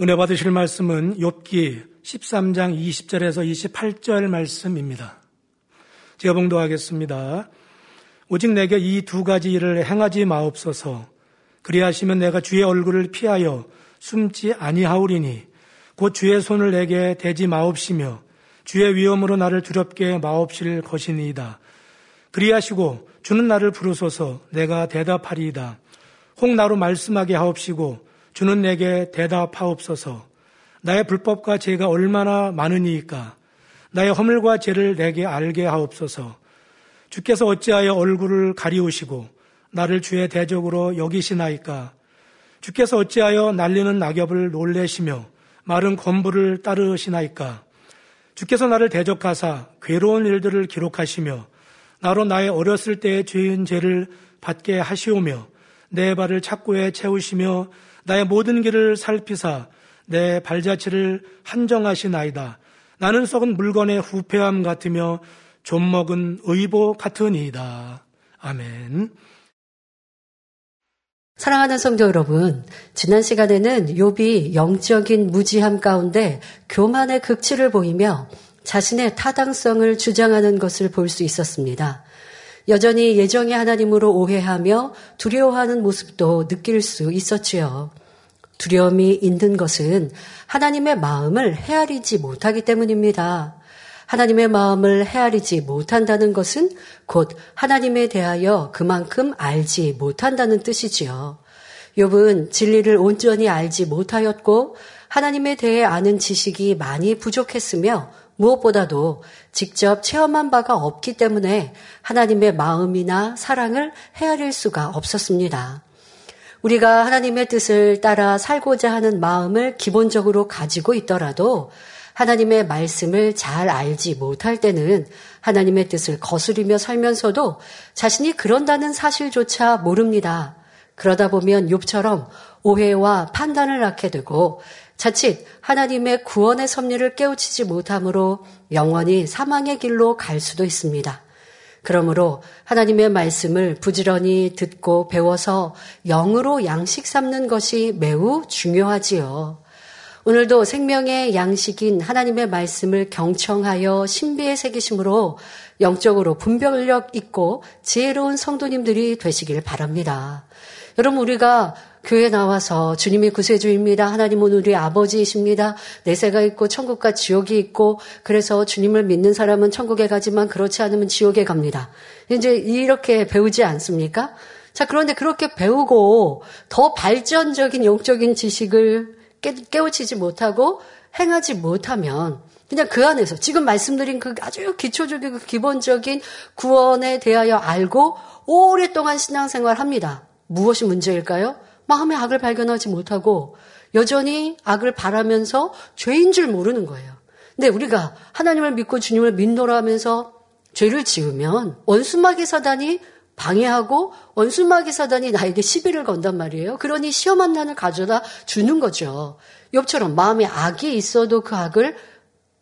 은혜 받으실 말씀은 욥기 13장 20절에서 28절 말씀입니다. 제가 봉도하겠습니다. 오직 내게 이 두 가지 일을 행하지 마옵소서. 그리하시면 내가 주의 얼굴을 피하여 숨지 아니하오리니 곧 주의 손을 내게 대지 마옵시며 주의 위엄으로 나를 두렵게 마옵실 것이니이다. 그리하시고 주는 나를 부르소서 내가 대답하리이다. 혹 나로 말씀하게 하옵시고 주는 내게 대답하옵소서. 나의 불법과 죄가 얼마나 많으니까 나의 허물과 죄를 내게 알게 하옵소서. 주께서 어찌하여 얼굴을 가리우시고 나를 주의 대적으로 여기시나이까? 주께서 어찌하여 날리는 낙엽을 놀래시며 마른 건부를 따르시나이까? 주께서 나를 대적하사 괴로운 일들을 기록하시며 나로 나의 어렸을 때의 죄인 죄를 받게 하시오며 내 발을 착고에 채우시며 나의 모든 길을 살피사 내 발자취를 한정하시나이다. 나는 썩은 물건의 후패함 같으며 좀 먹은 의보 같으니이다. 아멘. 사랑하는 성도 여러분, 지난 시간에는 욥이 영적인 무지함 가운데 교만의 극치를 보이며 자신의 타당성을 주장하는 것을 볼 수 있었습니다. 여전히 예정의 하나님으로 오해하며 두려워하는 모습도 느낄 수 있었지요. 두려움이 있는 것은 하나님의 마음을 헤아리지 못하기 때문입니다. 하나님의 마음을 헤아리지 못한다는 것은 곧 하나님에 대하여 그만큼 알지 못한다는 뜻이지요. 욥은 진리를 온전히 알지 못하였고 하나님에 대해 아는 지식이 많이 부족했으며 무엇보다도 직접 체험한 바가 없기 때문에 하나님의 마음이나 사랑을 헤아릴 수가 없었습니다. 우리가 하나님의 뜻을 따라 살고자 하는 마음을 기본적으로 가지고 있더라도 하나님의 말씀을 잘 알지 못할 때는 하나님의 뜻을 거스리며 살면서도 자신이 그런다는 사실조차 모릅니다. 그러다 보면 욥처럼 오해와 판단을 낳게 되고 자칫 하나님의 구원의 섭리를 깨우치지 못함으로 영원히 사망의 길로 갈 수도 있습니다. 그러므로 하나님의 말씀을 부지런히 듣고 배워서 영으로 양식 삼는 것이 매우 중요하지요. 오늘도 생명의 양식인 하나님의 말씀을 경청하여 신비의 새기심으로 영적으로 분별력 있고 지혜로운 성도님들이 되시길 바랍니다. 여러분 우리가 교회 나와서 주님이 구세주입니다. 하나님은 우리 아버지이십니다. 내세가 있고 천국과 지옥이 있고 그래서 주님을 믿는 사람은 천국에 가지만 그렇지 않으면 지옥에 갑니다. 이제 이렇게 배우지 않습니까? 자, 그런데 그렇게 배우고 더 발전적인 영적인 지식을 깨우치지 못하고 행하지 못하면 그냥 그 안에서 지금 말씀드린 그 아주 기초적인 그 기본적인 구원에 대하여 알고 오랫동안 신앙생활 합니다. 무엇이 문제일까요? 마음의 악을 발견하지 못하고 여전히 악을 바라면서 죄인 줄 모르는 거예요. 근데 우리가 하나님을 믿고 주님을 믿노라 하면서 죄를 지으면 원수마귀 사단이 방해하고 원수마귀 사단이 나에게 시비를 건단 말이에요. 그러니 시험한 난을 가져다 주는 거죠. 욥처럼 마음에 악이 있어도 그 악을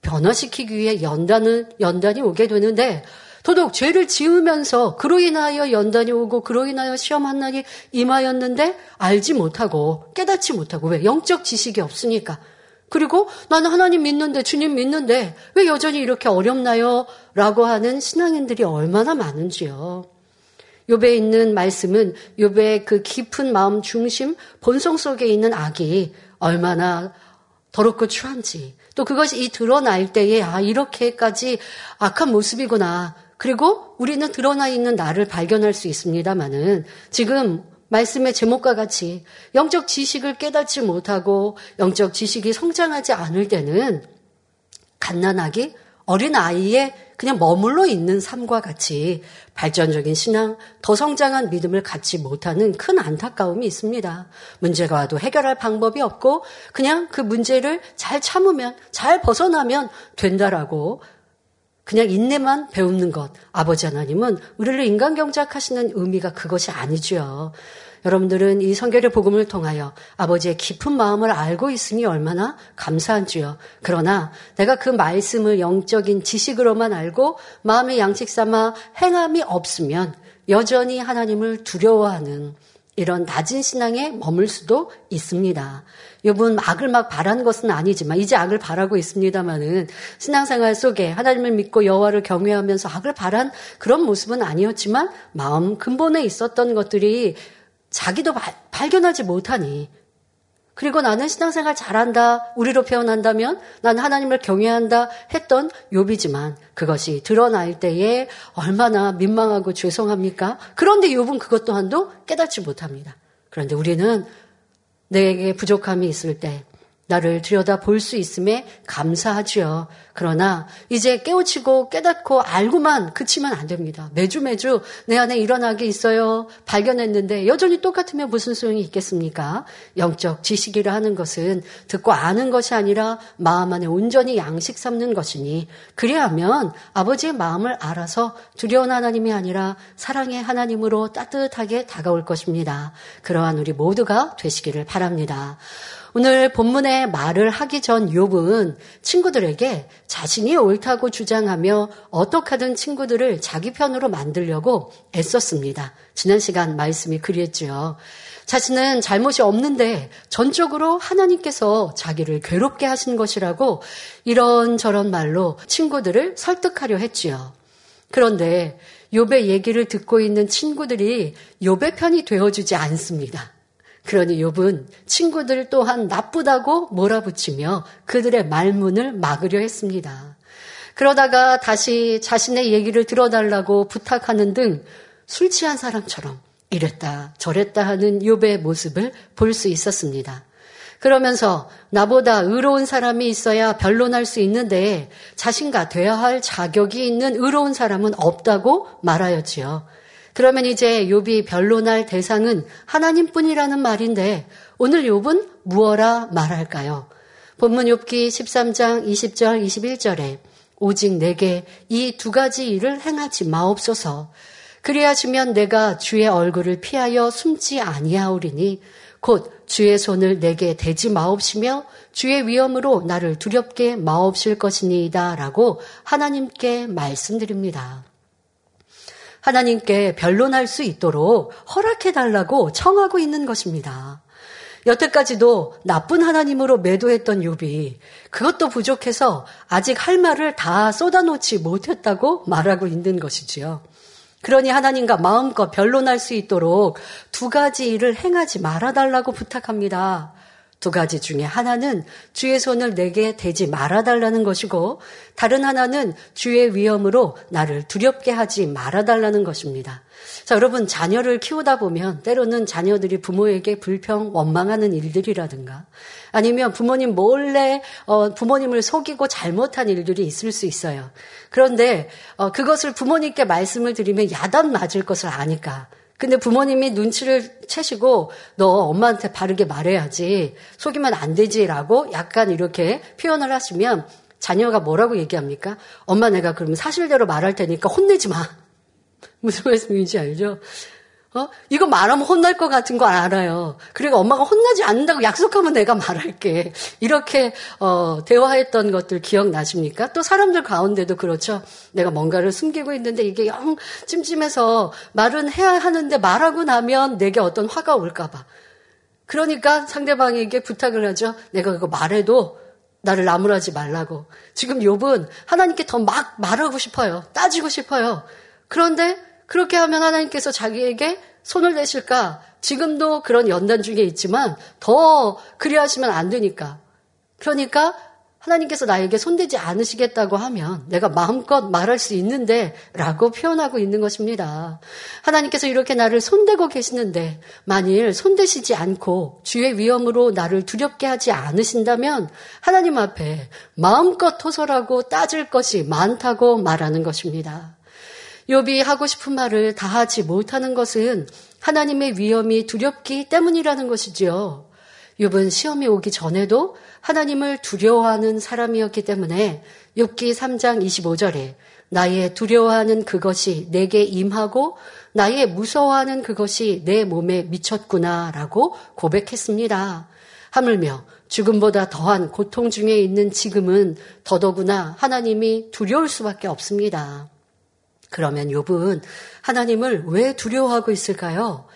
변화시키기 위해 연단을 연단이 오게 되는데 더더욱 죄를 지으면서 그로 인하여 연단이 오고 그로 인하여 시험 한 날이 임하였는데 알지 못하고 깨닫지 못하고 왜 영적 지식이 없으니까 그리고 나는 하나님 믿는데 주님 믿는데 왜 여전히 이렇게 어렵나요? 라고 하는 신앙인들이 얼마나 많은지요. 욥에 있는 말씀은 욥의 그 깊은 마음 중심 본성 속에 있는 악이 얼마나 더럽고 추한지 또 그것이 이 드러날 때에 아 이렇게까지 악한 모습이구나. 그리고 우리는 드러나 있는 나를 발견할 수 있습니다만은 지금 말씀의 제목과 같이 영적 지식을 깨닫지 못하고 영적 지식이 성장하지 않을 때는 갓난아기 어린 아이의 그냥 머물러 있는 삶과 같이 발전적인 신앙, 더 성장한 믿음을 갖지 못하는 큰 안타까움이 있습니다. 문제가 와도 해결할 방법이 없고 그냥 그 문제를 잘 참으면, 잘 벗어나면 된다라고 그냥 인내만 배우는 것. 아버지 하나님은 우리를 인간 경작하시는 의미가 그것이 아니죠. 여러분들은 이 성결의 복음을 통하여 아버지의 깊은 마음을 알고 있으니 얼마나 감사한지요. 그러나 내가 그 말씀을 영적인 지식으로만 알고 마음의 양식 삼아 행함이 없으면 여전히 하나님을 두려워하는 이런 낮은 신앙에 머물 수도 있습니다. 여분 악을 막 바라는 것은 아니지만 이제 악을 바라고 있습니다만은 신앙생활 속에 하나님을 믿고 여호와를 경외하면서 악을 바란 그런 모습은 아니었지만 마음 근본에 있었던 것들이 자기도 바, 발견하지 못하니 그리고 나는 신앙생활 잘한다, 우리로 표현한다면 난 하나님을 경외한다 했던 욥이지만 그것이 드러날 때에 얼마나 민망하고 죄송합니까? 그런데 욥은 그것 또한도 깨닫지 못합니다. 그런데 우리는 내게 부족함이 있을 때 나를 들여다 볼 수 있음에 감사하지요. 그러나 이제 깨우치고 깨닫고 알고만 그치면 안 됩니다. 매주 매주 내 안에 일어나게 있어요. 발견했는데 여전히 똑같으면 무슨 소용이 있겠습니까? 영적 지식이라 하는 것은 듣고 아는 것이 아니라 마음 안에 온전히 양식 삼는 것이니 그리하면 아버지의 마음을 알아서 두려운 하나님이 아니라 사랑의 하나님으로 따뜻하게 다가올 것입니다. 그러한 우리 모두가 되시기를 바랍니다. 오늘 본문의 말을 하기 전 욥은 친구들에게 자신이 옳다고 주장하며 어떡하든 친구들을 자기 편으로 만들려고 애썼습니다. 지난 시간 말씀이 그랬죠. 자신은 잘못이 없는데 전적으로 하나님께서 자기를 괴롭게 하신 것이라고 이런저런 말로 친구들을 설득하려 했지요. 그런데 욥의 얘기를 듣고 있는 친구들이 욥의 편이 되어주지 않습니다. 그러니 욥은 친구들 또한 나쁘다고 몰아붙이며 그들의 말문을 막으려 했습니다. 그러다가 다시 자신의 얘기를 들어달라고 부탁하는 등 술 취한 사람처럼 이랬다 저랬다 하는 욥의 모습을 볼 수 있었습니다. 그러면서 나보다 의로운 사람이 있어야 변론할 수 있는데 자신과 돼야 할 자격이 있는 의로운 사람은 없다고 말하였지요. 그러면 이제 욥이 변론할 대상은 하나님뿐이라는 말인데 오늘 욥은 무엇라 말할까요? 본문 욥기 13장 20절 21절에 오직 내게 이 두 가지 일을 행하지 마옵소서. 그리하시면 내가 주의 얼굴을 피하여 숨지 아니하오리니 곧 주의 손을 내게 대지 마옵시며 주의 위엄으로 나를 두렵게 마옵실 것이니이다라고 하나님께 말씀드립니다. 하나님께 변론할 수 있도록 허락해 달라고 청하고 있는 것입니다. 여태까지도 나쁜 하나님으로 매도했던 욥이 그것도 부족해서 아직 할 말을 다 쏟아놓지 못했다고 말하고 있는 것이지요. 그러니 하나님과 마음껏 변론할 수 있도록 두 가지 일을 행하지 말아달라고 부탁합니다. 두 가지 중에 하나는 주의 손을 내게 대지 말아달라는 것이고 다른 하나는 주의 위험으로 나를 두렵게 하지 말아달라는 것입니다. 자, 여러분, 자녀를 키우다 보면 때로는 자녀들이 부모에게 불평, 원망하는 일들이라든가 아니면 부모님 몰래 어, 부모님을 속이고 잘못한 일들이 있을 수 있어요. 그런데 어, 그것을 부모님께 말씀을 드리면 야단 맞을 것을 아니까 근데 부모님이 눈치를 채시고 너 엄마한테 바르게 말해야지 속이면 안 되지라고 약간 이렇게 표현을 하시면 자녀가 뭐라고 얘기합니까? 엄마 내가 그러면 사실대로 말할 테니까 혼내지 마. 무슨 말씀인지 알죠? 어? 이거 말하면 혼날 것 같은 거 알아요. 그리고 엄마가 혼나지 않는다고 약속하면 내가 말할게. 이렇게 어, 대화했던 것들 기억나십니까? 또 사람들 가운데도 그렇죠. 내가 뭔가를 숨기고 있는데 이게 영 찜찜해서 말은 해야 하는데 말하고 나면 내게 어떤 화가 올까 봐. 그러니까 상대방에게 부탁을 하죠. 내가 그거 말해도 나를 나무라지 말라고. 지금 욥은 하나님께 더 막 말하고 싶어요. 따지고 싶어요. 그런데 그렇게 하면 하나님께서 자기에게 손을 대실까? 지금도 그런 연단 중에 있지만 더 그리하시면 안 되니까. 그러니까 하나님께서 나에게 손대지 않으시겠다고 하면 내가 마음껏 말할 수 있는데 라고 표현하고 있는 것입니다. 하나님께서 이렇게 나를 손대고 계시는데 만일 손대시지 않고 주의 위험으로 나를 두렵게 하지 않으신다면 하나님 앞에 마음껏 토설하고 따질 것이 많다고 말하는 것입니다. 욥이 하고 싶은 말을 다 하지 못하는 것은 하나님의 위험이 두렵기 때문이라는 것이지요. 욥은 시험이 오기 전에도 하나님을 두려워하는 사람이었기 때문에 욥기 3장 25절에 나의 두려워하는 그것이 내게 임하고 나의 무서워하는 그것이 내 몸에 미쳤구나라고 고백했습니다. 하물며 죽음보다 더한 고통 중에 있는 지금은 더더구나 하나님이 두려울 수밖에 없습니다. 그러면 욥은 하나님을 왜 두려워하고 있을까요?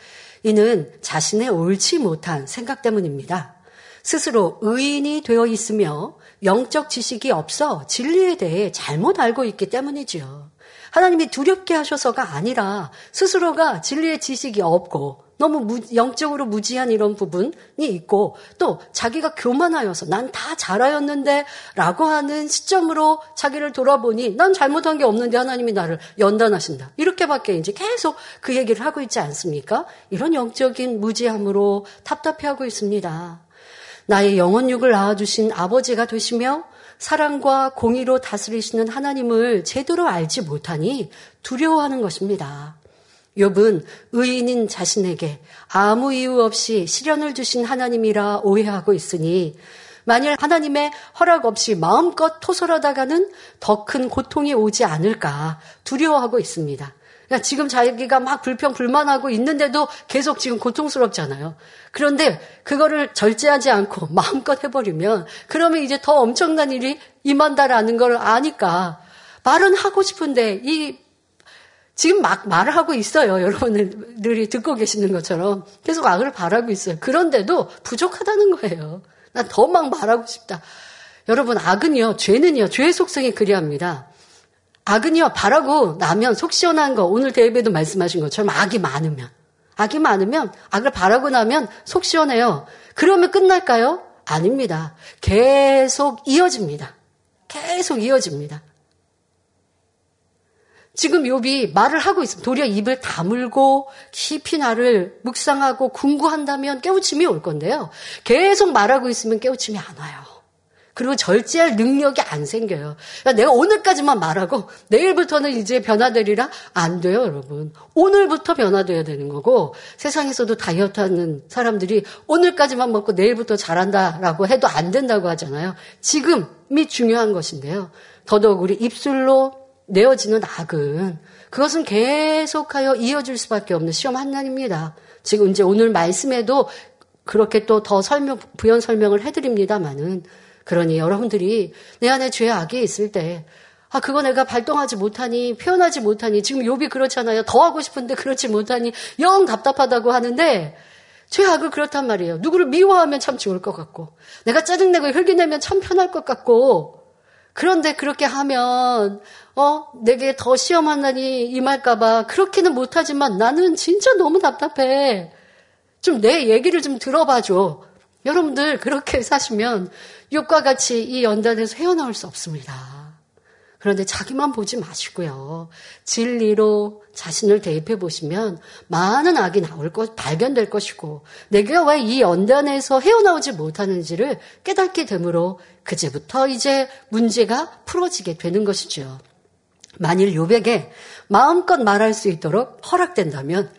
이는 자신의 옳지 못한 생각 때문입니다. 스스로 의인이 되어 있으며 영적 지식이 없어 진리에 대해 잘못 알고 있기 때문이지요. 하나님이 두렵게 하셔서가 아니라 스스로가 진리의 지식이 없고 너무 무, 영적으로 무지한 이런 부분이 있고 또 자기가 교만하여서 난 다 잘하였는데 라고 하는 시점으로 자기를 돌아보니 난 잘못한 게 없는데 하나님이 나를 연단하신다. 이렇게밖에 이제 계속 그 얘기를 하고 있지 않습니까? 이런 영적인 무지함으로 답답해하고 있습니다. 나의 영혼육을 낳아주신 아버지가 되시며 사랑과 공의로 다스리시는 하나님을 제대로 알지 못하니 두려워하는 것입니다. 욥은 의인인 자신에게 아무 이유 없이 시련을 주신 하나님이라 오해하고 있으니 만일 하나님의 허락 없이 마음껏 토설하다가는 더 큰 고통이 오지 않을까 두려워하고 있습니다. 그러니까 지금 자기가 막 불평 불만하고 있는데도 계속 지금 고통스럽잖아요. 그런데 그거를 절제하지 않고 마음껏 해버리면 그러면 이제 더 엄청난 일이 임한다라는 걸 아니까 말은 하고 싶은데 이 지금 막 말을 하고 있어요. 여러분들이 듣고 계시는 것처럼 계속 악을 바라고 있어요. 그런데도 부족하다는 거예요. 난 더 막 말하고 싶다. 여러분 악은요, 죄는요, 죄의 속성이 그리합니다. 악은요, 바라고 나면 속 시원한 거, 오늘 대회에도 말씀하신 것처럼 악이 많으면, 악이 많으면, 악을 바라고 나면 속 시원해요. 그러면 끝날까요? 아닙니다. 계속 이어집니다. 계속 이어집니다. 지금 욥이 말을 하고 있습니다. 도리어 입을 다물고 깊이 나를 묵상하고 궁구한다면 깨우침이 올 건데요. 계속 말하고 있으면 깨우침이 안 와요. 그리고 절제할 능력이 안 생겨요. 그러니까 내가 오늘까지만 말하고 내일부터는 이제 변화되리라 안 돼요, 여러분. 오늘부터 변화돼야 되는 거고 세상에서도 다이어트 하는 사람들이 오늘까지만 먹고 내일부터 잘한다라고 해도 안 된다고 하잖아요. 지금이 중요한 것인데요. 더더욱 우리 입술로 내어지는 악은 그것은 계속하여 이어질 수밖에 없는 시험 하나입니다. 지금 이제 오늘 말씀에도 그렇게 또 더 설명, 부연 설명을 해드립니다만은 그러니 여러분들이 내 안에 죄 악이 있을 때 아, 그거 내가 발동하지 못하니, 표현하지 못하니, 지금 욕이 그렇잖아요. 더 하고 싶은데 그렇지 못하니, 영 답답하다고 하는데, 죄악을 그렇단 말이에요. 누구를 미워하면 참 좋을 것 같고, 내가 짜증내고 혈기내면 참 편할 것 같고, 그런데 그렇게 하면, 어, 내게 더 시험한 날이 임할까봐 그렇게는 못하지만 나는 진짜 너무 답답해. 좀 내 얘기를 좀 들어봐줘. 여러분들 그렇게 사시면 욕과 같이 이 연단에서 헤어나올 수 없습니다. 그런데 자기만 보지 마시고요. 진리로 자신을 대입해 보시면 많은 악이 나올 것, 발견될 것이고, 내가 왜 이 연단에서 헤어나오지 못하는지를 깨닫게 되므로 그제부터 이제 문제가 풀어지게 되는 것이죠. 만일 요백에 마음껏 말할 수 있도록 허락된다면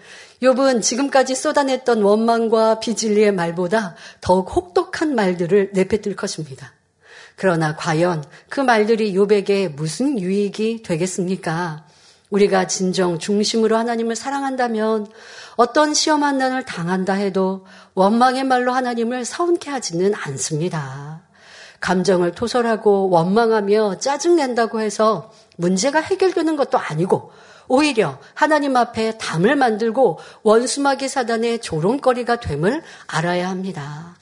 욥은 지금까지 쏟아냈던 원망과 비진리의 말보다 더욱 혹독한 말들을 내뱉을 것입니다. 그러나 과연 그 말들이 욥에게 무슨 유익이 되겠습니까? 우리가 진정 중심으로 하나님을 사랑한다면 어떤 시험한 난을 당한다 해도 원망의 말로 하나님을 서운케 하지는 않습니다. 감정을 토설하고 원망하며 짜증낸다고 해서 문제가 해결되는 것도 아니고 오히려 하나님 앞에 담을 만들고 원수마귀 사단의 조롱거리가 됨을 알아야 합니다.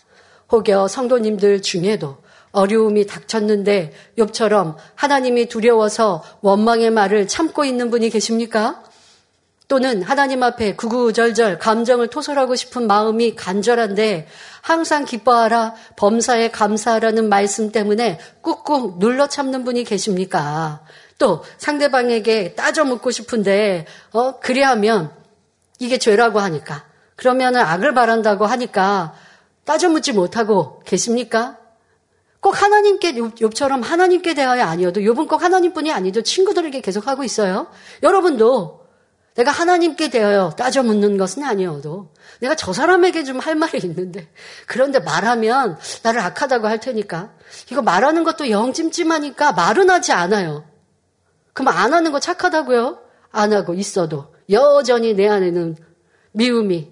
혹여 성도님들 중에도 어려움이 닥쳤는데 욥처럼 하나님이 두려워서 원망의 말을 참고 있는 분이 계십니까? 또는 하나님 앞에 구구절절 감정을 토설하고 싶은 마음이 간절한데 항상 기뻐하라 범사에 감사하라는 말씀 때문에 꾹꾹 눌러 참는 분이 계십니까? 또 상대방에게 따져 묻고 싶은데 어 그리하면 이게 죄라고 하니까 그러면은 악을 바란다고 하니까 따져 묻지 못하고 계십니까? 꼭 하나님께 욥처럼 하나님께 대하여 아니어도 욥은 꼭 하나님뿐이 아니도 친구들에게 계속 하고 있어요. 여러분도 내가 하나님께 대하여 따져 묻는 것은 아니어도 내가 저 사람에게 좀 할 말이 있는데 그런데 말하면 나를 악하다고 할 테니까 이거 말하는 것도 영 찜찜하니까 말은 하지 않아요. 그럼 안 하는 거 착하다고요? 안 하고 있어도 여전히 내 안에는 미움이,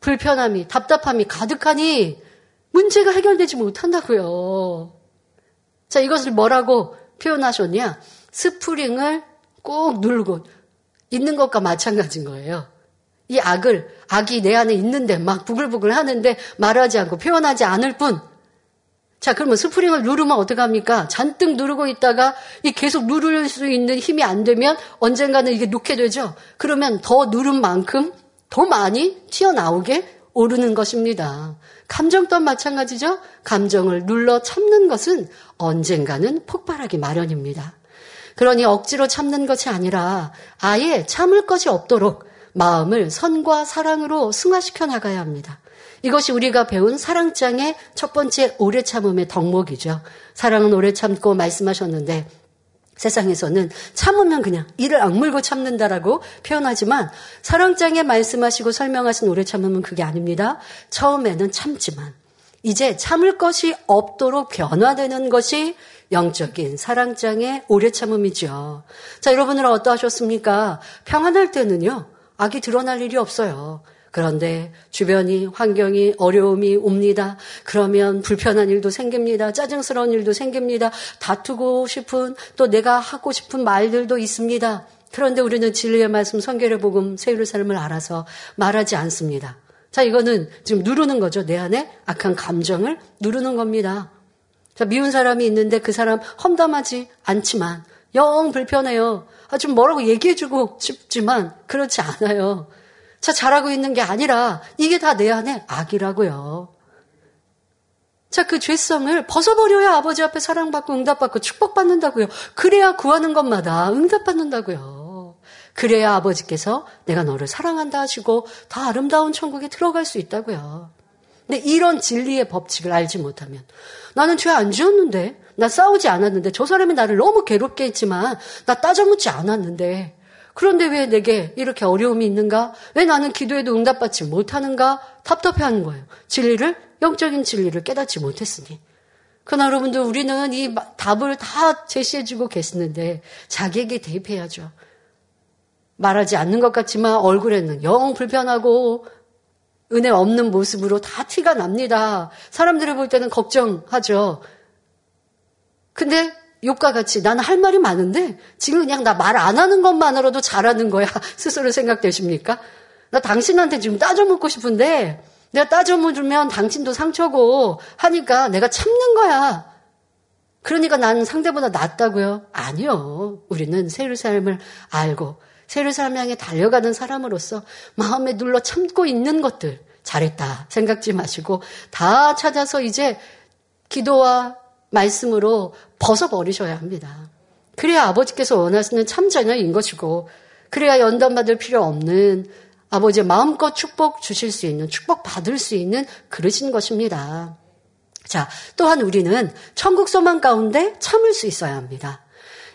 불편함이, 답답함이 가득하니 문제가 해결되지 못한다고요. 자, 이것을 뭐라고 표현하셨냐? 스프링을 꼭 누르고 있는 것과 마찬가지인 거예요. 이 악을 악이 내 안에 있는데 막 부글부글 하는데 말하지 않고 표현하지 않을 뿐. 자, 그러면 스프링을 누르면 어떡합니까? 잔뜩 누르고 있다가 이 계속 누를 수 있는 힘이 안 되면 언젠가는 이게 놓게 되죠. 그러면 더 누른 만큼 더 많이 튀어나오게 오르는 것입니다. 감정 또한 마찬가지죠. 감정을 눌러 참는 것은 언젠가는 폭발하기 마련입니다. 그러니 억지로 참는 것이 아니라 아예 참을 것이 없도록 마음을 선과 사랑으로 승화시켜 나가야 합니다. 이것이 우리가 배운 사랑장의 첫 번째 오래 참음의 덕목이죠. 사랑은 오래 참고 말씀하셨는데 세상에서는 참으면 그냥 이를 악물고 참는다라고 표현하지만 사랑장에 말씀하시고 설명하신 오래 참음은 그게 아닙니다. 처음에는 참지만 이제 참을 것이 없도록 변화되는 것이 영적인 사랑장의 오래 참음이죠. 자, 여러분은 어떠하셨습니까? 평안할 때는요, 악이 드러날 일이 없어요. 그런데 주변이 환경이 어려움이 옵니다. 그러면 불편한 일도 생깁니다. 짜증스러운 일도 생깁니다. 다투고 싶은 또 내가 하고 싶은 말들도 있습니다. 그런데 우리는 진리의 말씀, 성결의 복음, 세율의 삶을 알아서 말하지 않습니다. 자, 이거는 지금 누르는 거죠. 내 안에 악한 감정을 누르는 겁니다. 자, 미운 사람이 있는데 그 사람 험담하지 않지만 영 불편해요. 아, 좀 뭐라고 얘기해주고 싶지만 그렇지 않아요. 자, 잘하고 있는 게 아니라 이게 다 내 안에 악이라고요. 자, 그 죄성을 벗어버려야 아버지 앞에 사랑받고 응답받고 축복받는다고요. 그래야 구하는 것마다 응답받는다고요. 그래야 아버지께서 내가 너를 사랑한다 하시고 더 아름다운 천국에 들어갈 수 있다고요. 근데 이런 진리의 법칙을 알지 못하면 나는 죄 안 지었는데 나 싸우지 않았는데 저 사람이 나를 너무 괴롭게 했지만 나 따져묻지 않았는데 그런데 왜 내게 이렇게 어려움이 있는가? 왜 나는 기도에도 응답받지 못하는가? 답답해 하는 거예요. 진리를 영적인 진리를 깨닫지 못했으니. 그러나 여러분들 우리는 이 답을 다 제시해주고 계시는데 자기에게 대입해야죠. 말하지 않는 것 같지만 얼굴에는 영 불편하고 은혜 없는 모습으로 다 티가 납니다. 사람들이 볼 때는 걱정하죠. 근데 욕과 같이 나는 할 말이 많은데 지금 그냥 나 말 안 하는 것만으로도 잘하는 거야. 스스로 생각되십니까? 나 당신한테 지금 따져 묻고 싶은데 내가 따져 묻으면 당신도 상처고 하니까 내가 참는 거야. 그러니까 나는 상대보다 낫다고요? 아니요. 우리는 새를 삶을 알고 새를 삶 향해 달려가는 사람으로서 마음에 눌러 참고 있는 것들 잘했다 생각지 마시고 다 찾아서 이제 기도와 말씀으로 벗어버리셔야 합니다. 그래야 아버지께서 원하시는 참 자녀인 것이고, 그래야 연단받을 필요 없는 아버지의 마음껏 축복 주실 수 있는, 축복 받을 수 있는 그러신 것입니다. 자, 또한 우리는 천국 소망 가운데 참을 수 있어야 합니다.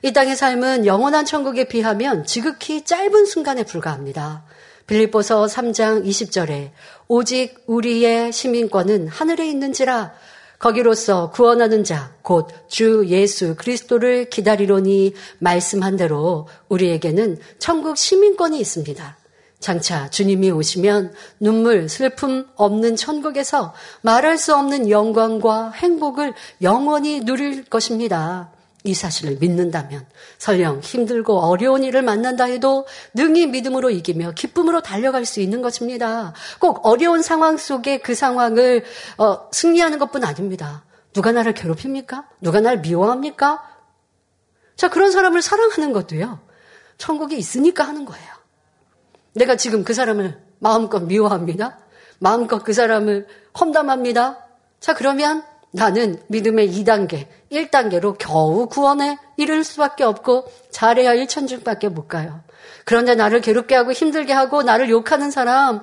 이 땅의 삶은 영원한 천국에 비하면 지극히 짧은 순간에 불과합니다. 빌립보서 3장 20절에 오직 우리의 시민권은 하늘에 있는지라 거기로서 구원하는 자, 곧 주 예수 그리스도를 기다리로니 말씀한 대로 우리에게는 천국 시민권이 있습니다. 장차 주님이 오시면 눈물, 슬픔 없는 천국에서 말할 수 없는 영광과 행복을 영원히 누릴 것입니다. 이 사실을 믿는다면 설령 힘들고 어려운 일을 만난다 해도 능히 믿음으로 이기며 기쁨으로 달려갈 수 있는 것입니다. 꼭 어려운 상황 속에 그 상황을 어, 승리하는 것뿐 아닙니다. 누가 나를 괴롭힙니까? 누가 나를 미워합니까? 자, 그런 사람을 사랑하는 것도요. 천국이 있으니까 하는 거예요. 내가 지금 그 사람을 마음껏 미워합니다. 마음껏 그 사람을 험담합니다. 자, 그러면 나는 믿음의 2단계, 1단계로 겨우 구원에 이를 수밖에 없고 잘해야 1천중밖에 못 가요. 그런데 나를 괴롭게 하고 힘들게 하고 나를 욕하는 사람,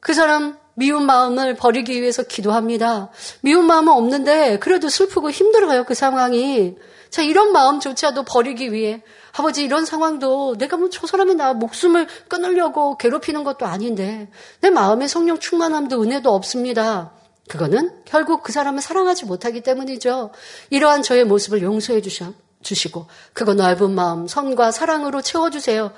그 사람 미운 마음을 버리기 위해서 기도합니다. 미운 마음은 없는데 그래도 슬프고 힘들어요, 그 상황이. 자, 이런 마음조차도 버리기 위해 아버지 이런 상황도 내가 뭐 저 사람이 나 목숨을 끊으려고 괴롭히는 것도 아닌데 내 마음에 성령 충만함도 은혜도 없습니다. 그거는 결국 그 사람을 사랑하지 못하기 때문이죠. 이러한 저의 모습을 용서해 주시고 그거 넓은 마음, 선과 사랑으로 채워주세요.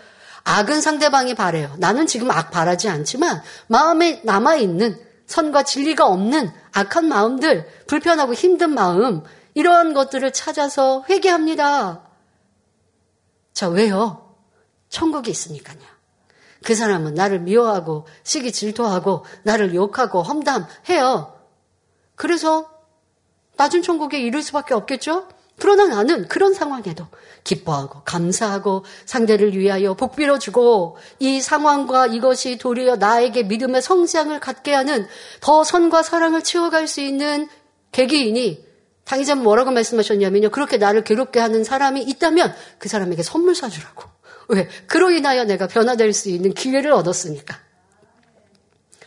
악은 상대방이 바래요. 나는 지금 악 바라지 않지만 마음에 남아있는 선과 진리가 없는 악한 마음들, 불편하고 힘든 마음, 이러한 것들을 찾아서 회개합니다. 자, 왜요? 천국이 있으니까요. 그 사람은 나를 미워하고 시기 질투하고 나를 욕하고 험담해요. 그래서 낮은 천국에 이를 수밖에 없겠죠? 그러나 나는 그런 상황에도 기뻐하고 감사하고 상대를 위하여 복 빌어주고 이 상황과 이것이 도리어 나에게 믿음의 성장을 갖게 하는 더 선과 사랑을 채워갈 수 있는 계기이니 당의자는 뭐라고 말씀하셨냐면요. 그렇게 나를 괴롭게 하는 사람이 있다면 그 사람에게 선물 사주라고. 왜? 그로 인하여 내가 변화될 수 있는 기회를 얻었으니까.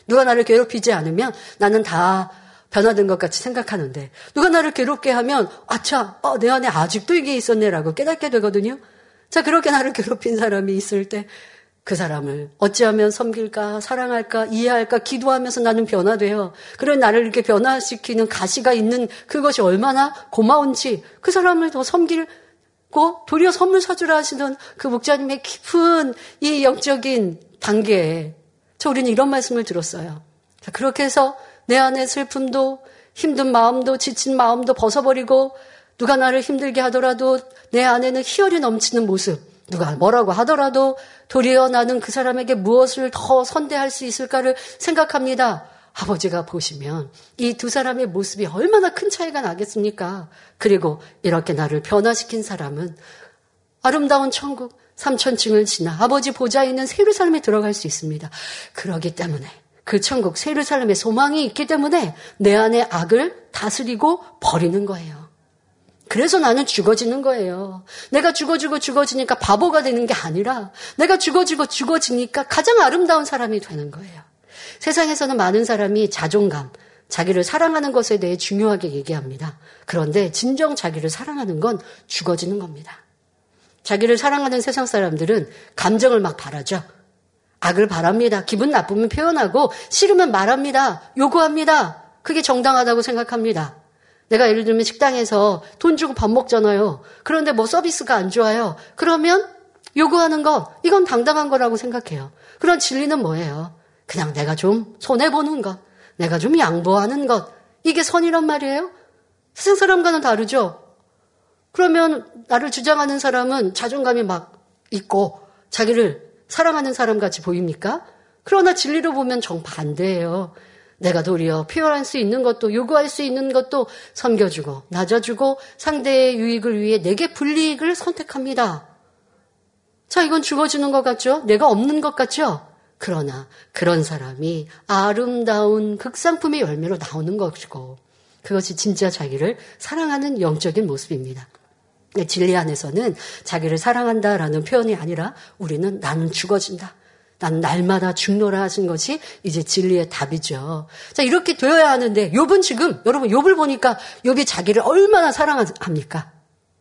누가 나를 괴롭히지 않으면 나는 다 변화된 것 같이 생각하는데 누가 나를 괴롭게 하면 아차 어, 내 안에 아직도 이게 있었네라고 깨닫게 되거든요. 자 그렇게 나를 괴롭힌 사람이 있을 때 그 사람을 어찌하면 섬길까 사랑할까 이해할까 기도하면서 나는 변화돼요. 그런 나를 이렇게 변화시키는 가시가 있는 그것이 얼마나 고마운지 그 사람을 더 섬기고 도리어 선물 사주라 하시는 그 목자님의 깊은 이 영적인 단계에 저 우리는 이런 말씀을 들었어요. 자, 그렇게 해서 내 안에 슬픔도 힘든 마음도 지친 마음도 벗어버리고 누가 나를 힘들게 하더라도 내 안에는 희열이 넘치는 모습. 누가 뭐라고 하더라도 도리어 나는 그 사람에게 무엇을 더 선대할 수 있을까를 생각합니다. 아버지가 보시면 이 두 사람의 모습이 얼마나 큰 차이가 나겠습니까? 그리고 이렇게 나를 변화시킨 사람은 아름다운 천국 삼천층을 지나 아버지 보좌 있는 새로 삶에 들어갈 수 있습니다. 그러기 때문에 그 천국 세르살렘에 소망이 있기 때문에 내 안에 악을 다스리고 버리는 거예요. 그래서 나는 죽어지는 거예요. 내가 죽어지고 죽어지니까 바보가 되는 게 아니라 내가 죽어지고 죽어지니까 가장 아름다운 사람이 되는 거예요. 세상에서는 많은 사람이 자존감, 자기를 사랑하는 것에 대해 중요하게 얘기합니다. 그런데 진정 자기를 사랑하는 건 죽어지는 겁니다. 자기를 사랑하는 세상 사람들은 감정을 막 바라죠. 악을 바랍니다. 기분 나쁘면 표현하고 싫으면 말합니다. 요구합니다. 그게 정당하다고 생각합니다. 내가 예를 들면 식당에서 돈 주고 밥 먹잖아요. 그런데 뭐 서비스가 안 좋아요. 그러면 요구하는 거, 이건 당당한 거라고 생각해요. 그런 진리는 뭐예요? 그냥 내가 좀 손해 보는 것, 내가 좀 양보하는 것, 이게 선이란 말이에요? 세상 사람과는 다르죠? 그러면 나를 주장하는 사람은 자존감이 막 있고 자기를 사랑하는 사람 같이 보입니까? 그러나 진리로 보면 정반대예요. 내가 도리어 표현할 수 있는 것도 요구할 수 있는 것도 섬겨주고 낮아주고 상대의 유익을 위해 내게 불이익을 선택합니다. 자, 이건 죽어지는 것 같죠? 내가 없는 것 같죠? 그러나 그런 사람이 아름다운 극상품의 열매로 나오는 것이고 그것이 진짜 자기를 사랑하는 영적인 모습입니다. 네, 진리 안에서는 자기를 사랑한다라는 표현이 아니라 우리는 나는 죽어진다. 난 날마다 죽노라 하신 것이 이제 진리의 답이죠. 자, 이렇게 되어야 하는데 욥은 지금 여러분 욥을 보니까 욥이 자기를 얼마나 사랑합니까?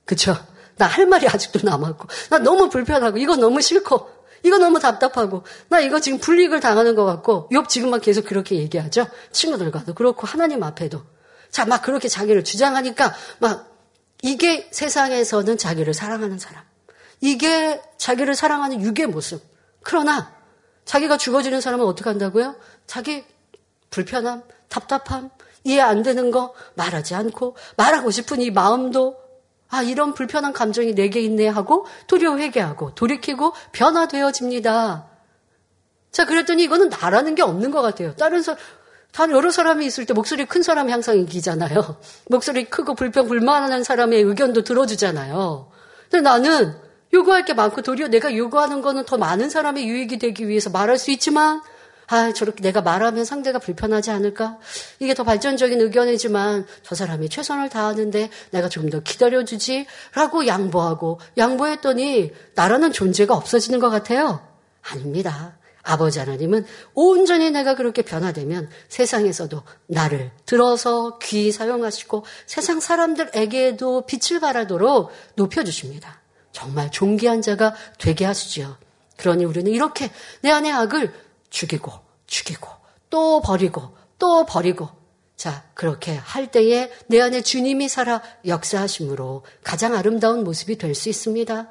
그쵸? 나할 말이 아직도 남았고 나 너무 불편하고 이거 너무 싫고 이거 너무 답답하고 나 이거 지금 불이익을 당하는 것 같고 욥 지금만 계속 그렇게 얘기하죠. 친구들과도 그렇고 하나님 앞에도 자, 막 그렇게 자기를 주장하니까 막 이게 세상에서는 자기를 사랑하는 사람. 이게 자기를 사랑하는 육의 모습. 그러나 자기가 죽어지는 사람은 어떻게 한다고요? 자기 불편함, 답답함, 이해 안 되는 거 말하지 않고 말하고 싶은 이 마음도 아, 이런 불편한 감정이 내게 있네 하고 도리어 회개하고 돌이키고 변화되어집니다. 자, 그랬더니 이거는 나라는 게 없는 것 같아요. 다른 사람, 단 여러 사람이 있을 때 목소리 큰 사람이 항상 이기잖아요. 목소리 크고 불평 불만하는 사람의 의견도 들어주잖아요. 근데 나는 요구할 게 많고 도리어 내가 요구하는 거는 더 많은 사람의 유익이 되기 위해서 말할 수 있지만 아, 저렇게 내가 말하면 상대가 불편하지 않을까? 이게 더 발전적인 의견이지만 저 사람이 최선을 다하는데 내가 조금 더 기다려주지? 라고 양보하고 양보했더니 나라는 존재가 없어지는 것 같아요. 아닙니다. 아버지 하나님은 온전히 내가 그렇게 변화되면 세상에서도 나를 들어서 귀 사용하시고 세상 사람들에게도 빛을 발하도록 높여주십니다. 정말 존귀한 자가 되게 하시지요. 그러니 우리는 이렇게 내 안의 악을 죽이고 죽이고 또 버리고 또 버리고 자, 그렇게 할 때에 내 안에 주님이 살아 역사하심으로 가장 아름다운 모습이 될 수 있습니다.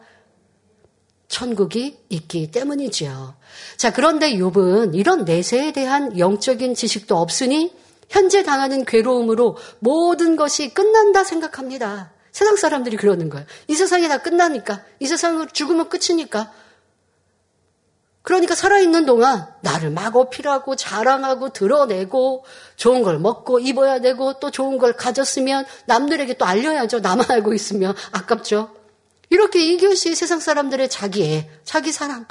천국이 있기 때문이지요. 자, 그런데 욥은 이런 내세에 대한 영적인 지식도 없으니 현재 당하는 괴로움으로 모든 것이 끝난다 생각합니다. 세상 사람들이 그러는 거예요. 이 세상이 다 끝나니까, 이 세상을 죽으면 끝이니까. 그러니까 살아있는 동안 나를 막 어필하고 자랑하고 드러내고 좋은 걸 먹고 입어야 되고 또 좋은 걸 가졌으면 남들에게 또 알려야죠. 나만 알고 있으면 아깝죠. 이렇게 이것이 세상 사람들의 자기애, 자기 사랑.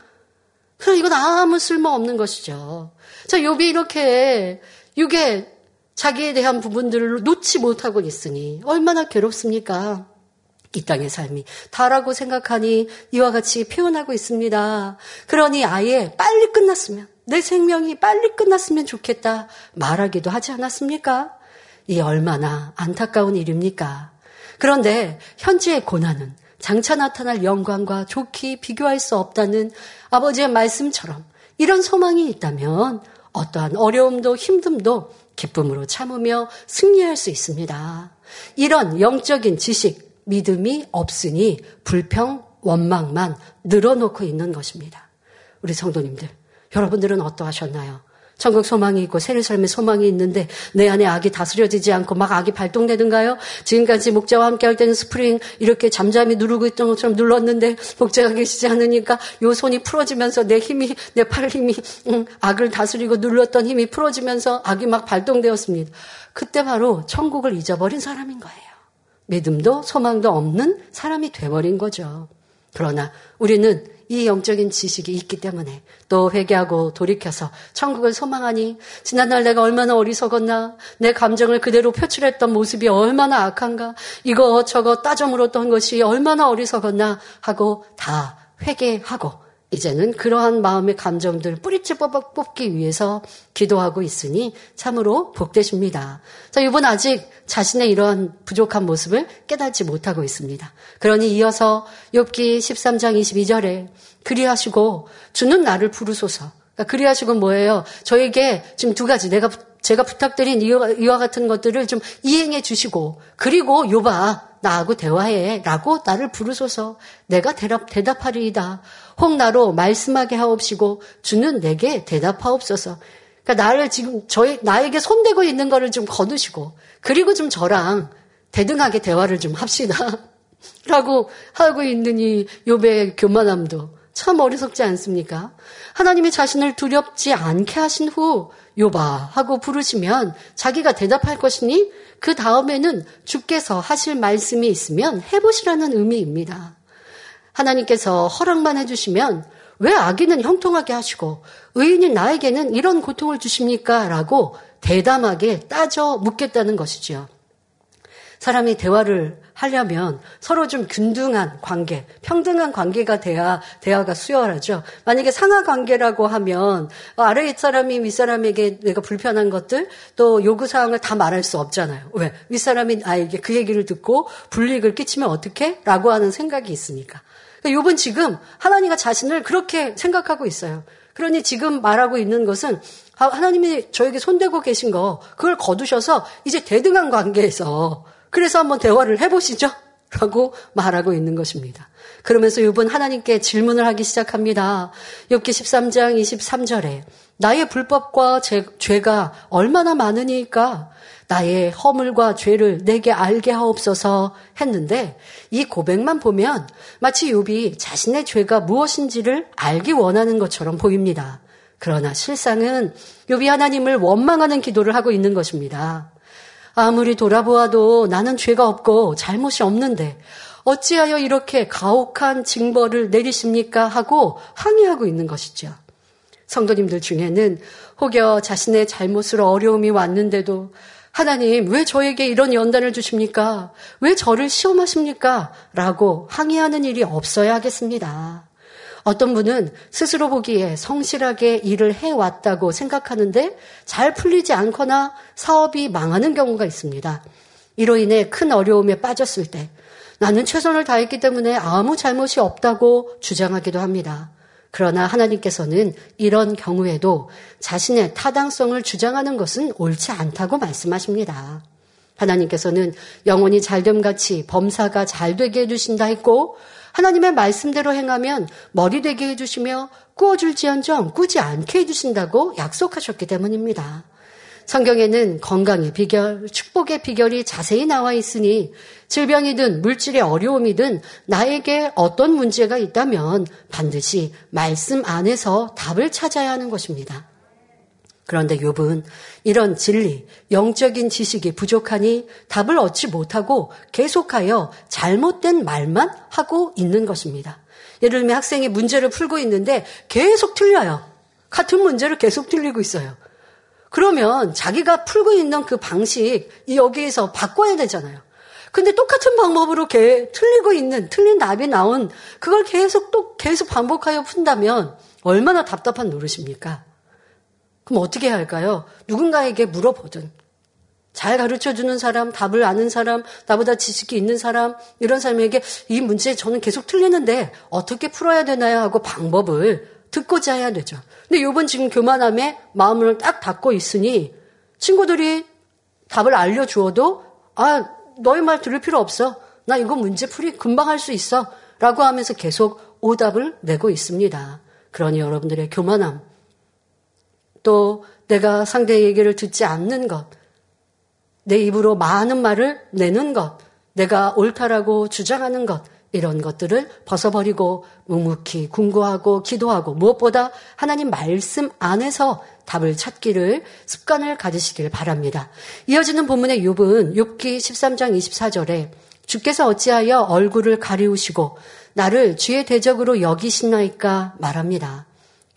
그럼 이건 아무 쓸모 없는 것이죠. 자, 욥이 이렇게 육에 자기에 대한 부분들을 놓지 못하고 있으니 얼마나 괴롭습니까? 이 땅의 삶이 다라고 생각하니 이와 같이 표현하고 있습니다. 그러니 아예 빨리 끝났으면 내 생명이 빨리 끝났으면 좋겠다 말하기도 하지 않았습니까? 이 얼마나 안타까운 일입니까? 그런데 현재의 고난은 장차 나타날 영광과 좋게 비교할 수 없다는 아버지의 말씀처럼 이런 소망이 있다면 어떠한 어려움도 힘듦도 기쁨으로 참으며 승리할 수 있습니다. 이런 영적인 지식, 믿음이 없으니 불평, 원망만 늘어놓고 있는 것입니다. 우리 성도님들, 여러분들은 어떠하셨나요? 천국 소망이 있고 세례 삶의 소망이 있는데 내 안에 악이 다스려지지 않고 막 악이 발동되는가요? 지금까지 목자와 함께 할 때는 스프링 이렇게 잠잠히 누르고 있던 것처럼 눌렀는데 목자가 계시지 않으니까 요 손이 풀어지면서 내 힘이 내 팔 힘이 음, 악을 다스리고 눌렀던 힘이 풀어지면서 악이 막 발동되었습니다. 그때 바로 천국을 잊어버린 사람인 거예요. 믿음도 소망도 없는 사람이 돼버린 거죠. 그러나 우리는 이 영적인 지식이 있기 때문에 또 회개하고 돌이켜서 천국을 소망하니 지난날 내가 얼마나 어리석었나 내 감정을 그대로 표출했던 모습이 얼마나 악한가 이거 저거 따져 물었던 것이 얼마나 어리석었나 하고 다 회개하고 이제는 그러한 마음의 감정들 뿌리째 뽑기 위해서 기도하고 있으니 참으로 복되십니다. 자, 이분 아직 자신의 이러한 부족한 모습을 깨닫지 못하고 있습니다. 그러니 이어서 욥기 13장 22절에 그리하시고 주는 나를 부르소서. 그러니까 그리하시고 뭐예요? 저에게 지금 두 가지 내가 제가 부탁드린 이와, 같은 것들을 좀 이행해 주시고 그리고 요바 나하고 대화해 라고 나를 부르소서 내가 대답, 대답하리이다. 혹 나로 말씀하게 하옵시고 주는 내게 대답하옵소서. 그러니까 나를 지금 저희 나에게 손대고 있는 거를 좀 거두시고 그리고 좀 저랑 대등하게 대화를 좀 합시다. 라고 하고 있는 이 욥의 교만함도 참 어리석지 않습니까? 하나님이 자신을 두렵지 않게 하신 후 요바 하고 부르시면 자기가 대답할 것이니 그 다음에는 주께서 하실 말씀이 있으면 해보시라는 의미입니다. 하나님께서 허락만 해주시면 왜 악인은 형통하게 하시고 의인인 나에게는 이런 고통을 주십니까? 라고 대담하게 따져 묻겠다는 것이지요. 사람이 대화를 하려면 서로 좀 균등한 관계, 평등한 관계가 돼야 대화가 수월하죠. 만약에 상하 관계라고 하면 아래 사람이 윗사람에게 내가 불편한 것들 또 요구 사항을 다 말할 수 없잖아요. 왜? 윗사람이 아에게 그 얘기를 듣고 불이익을 끼치면 어떻게? 라고 하는 생각이 있으니까. 그러니까 욥은 지금 하나님과 자신을 그렇게 생각하고 있어요. 그러니 지금 말하고 있는 것은 하나님이 저에게 손대고 계신 거 그걸 거두셔서 이제 대등한 관계에서 그래서 한번 대화를 해보시죠. 라고 말하고 있는 것입니다. 그러면서 욥은 하나님께 질문을 하기 시작합니다. 욥기 13장 23절에 나의 불법과 제, 죄가 얼마나 많으니까 나의 허물과 죄를 내게 알게 하옵소서 했는데 이 고백만 보면 마치 욥이 자신의 죄가 무엇인지를 알기 원하는 것처럼 보입니다. 그러나 실상은 욥이 하나님을 원망하는 기도를 하고 있는 것입니다. 아무리 돌아보아도 나는 죄가 없고 잘못이 없는데 어찌하여 이렇게 가혹한 징벌을 내리십니까? 하고 항의하고 있는 것이죠. 성도님들 중에는 혹여 자신의 잘못으로 어려움이 왔는데도 하나님, 왜 저에게 이런 연단을 주십니까? 왜 저를 시험하십니까? 라고 항의하는 일이 없어야 하겠습니다. 어떤 분은 스스로 보기에 성실하게 일을 해왔다고 생각하는데 잘 풀리지 않거나 사업이 망하는 경우가 있습니다. 이로 인해 큰 어려움에 빠졌을 때 나는 최선을 다했기 때문에 아무 잘못이 없다고 주장하기도 합니다. 그러나 하나님께서는 이런 경우에도 자신의 타당성을 주장하는 것은 옳지 않다고 말씀하십니다. 하나님께서는 영혼이 잘됨같이 범사가 잘 되게 해주신다 했고 하나님의 말씀대로 행하면 머리 되게 해주시며 꾸어줄지언정 꾸지 않게 해주신다고 약속하셨기 때문입니다. 성경에는 건강의 비결, 축복의 비결이 자세히 나와 있으니 질병이든 물질의 어려움이든 나에게 어떤 문제가 있다면 반드시 말씀 안에서 답을 찾아야 하는 것입니다. 그런데 욥은 이런 진리, 영적인 지식이 부족하니 답을 얻지 못하고 계속하여 잘못된 말만 하고 있는 것입니다. 예를 들면 학생이 문제를 풀고 있는데 계속 틀려요. 같은 문제를 계속 틀리고 있어요. 그러면 자기가 풀고 있는 그 방식 여기에서 바꿔야 되잖아요. 근데 똑같은 방법으로 개, 틀리고 있는 틀린 답이 나온 그걸 계속 또 계속 반복하여 푼다면 얼마나 답답한 노릇입니까? 그럼 어떻게 해야 할까요? 누군가에게 물어보든 잘 가르쳐 주는 사람, 답을 아는 사람, 나보다 지식이 있는 사람, 이런 사람에게 이 문제 저는 계속 틀리는데 어떻게 풀어야 되나요? 하고 방법을 듣고자 해야 되죠. 근데 요번 지금 교만함에 마음을 딱 닫고 있으니 친구들이 답을 알려주어도 아, 너희 말 들을 필요 없어. 나 이거 문제 풀이 금방 할 수 있어. 라고 하면서 계속 오답을 내고 있습니다. 그러니 여러분들의 교만함, 또 내가 상대의 얘기를 듣지 않는 것, 내 입으로 많은 말을 내는 것, 내가 옳다라고 주장하는 것, 이런 것들을 벗어버리고 묵묵히 궁구하고 기도하고 무엇보다 하나님 말씀 안에서 답을 찾기를 습관을 가지시길 바랍니다. 이어지는 본문의 욥은 욥기 13장 24절에 주께서 어찌하여 얼굴을 가리우시고 나를 주의 대적으로 여기시나이까 말합니다.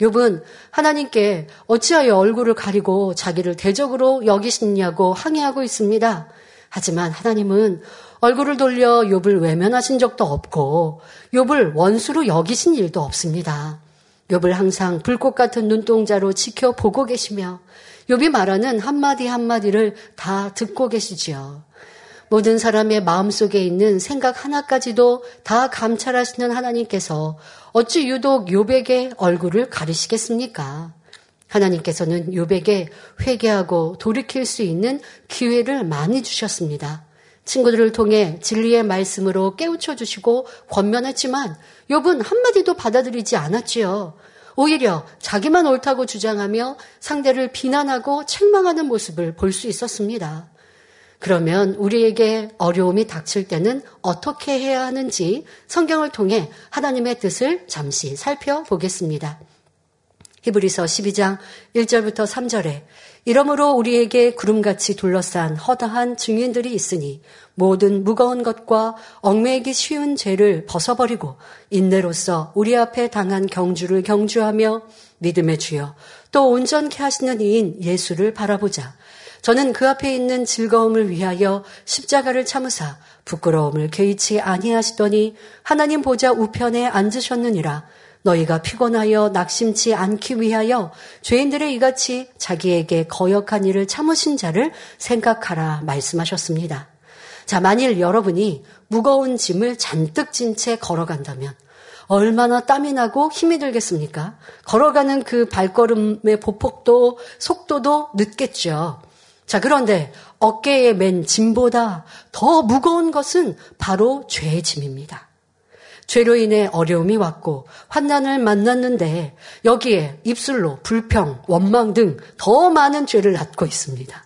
욥은 하나님께 어찌하여 얼굴을 가리고 자기를 대적으로 여기시냐고 항의하고 있습니다. 하지만 하나님은 얼굴을 돌려 욥을 외면하신 적도 없고 욥을 원수로 여기신 일도 없습니다. 욥을 항상 불꽃 같은 눈동자로 지켜보고 계시며 욥이 말하는 한마디 한마디를 다 듣고 계시지요. 모든 사람의 마음속에 있는 생각 하나까지도 다 감찰하시는 하나님께서 어찌 유독 욥에게 얼굴을 가리시겠습니까? 하나님께서는 욥에게 회개하고 돌이킬 수 있는 기회를 많이 주셨습니다. 친구들을 통해 진리의 말씀으로 깨우쳐 주시고 권면했지만 욥은 한마디도 받아들이지 않았지요. 오히려 자기만 옳다고 주장하며 상대를 비난하고 책망하는 모습을 볼 수 있었습니다. 그러면 우리에게 어려움이 닥칠 때는 어떻게 해야 하는지 성경을 통해 하나님의 뜻을 잠시 살펴보겠습니다. 히브리서 12장 1절부터 3절에 이러므로 우리에게 구름같이 둘러싼 허다한 증인들이 있으니 모든 무거운 것과 얽매이기 쉬운 죄를 벗어버리고 인내로서 우리 앞에 당한 경주를 경주하며 믿음의 주여 또 온전케 하시는 이인 예수를 바라보자. 저는 그 앞에 있는 즐거움을 위하여 십자가를 참으사 부끄러움을 개의치 아니하시더니 하나님 보좌 우편에 앉으셨느니라 너희가 피곤하여 낙심치 않기 위하여 죄인들의 이같이 자기에게 거역한 일을 참으신 자를 생각하라 말씀하셨습니다. 자, 만일 여러분이 무거운 짐을 잔뜩 진 채 걸어간다면 얼마나 땀이 나고 힘이 들겠습니까? 걸어가는 그 발걸음의 보폭도 속도도 늦겠죠. 자, 그런데 어깨에 맨 짐보다 더 무거운 것은 바로 죄의 짐입니다. 죄로 인해 어려움이 왔고 환난을 만났는데 여기에 입술로 불평, 원망 등 더 많은 죄를 낳고 있습니다.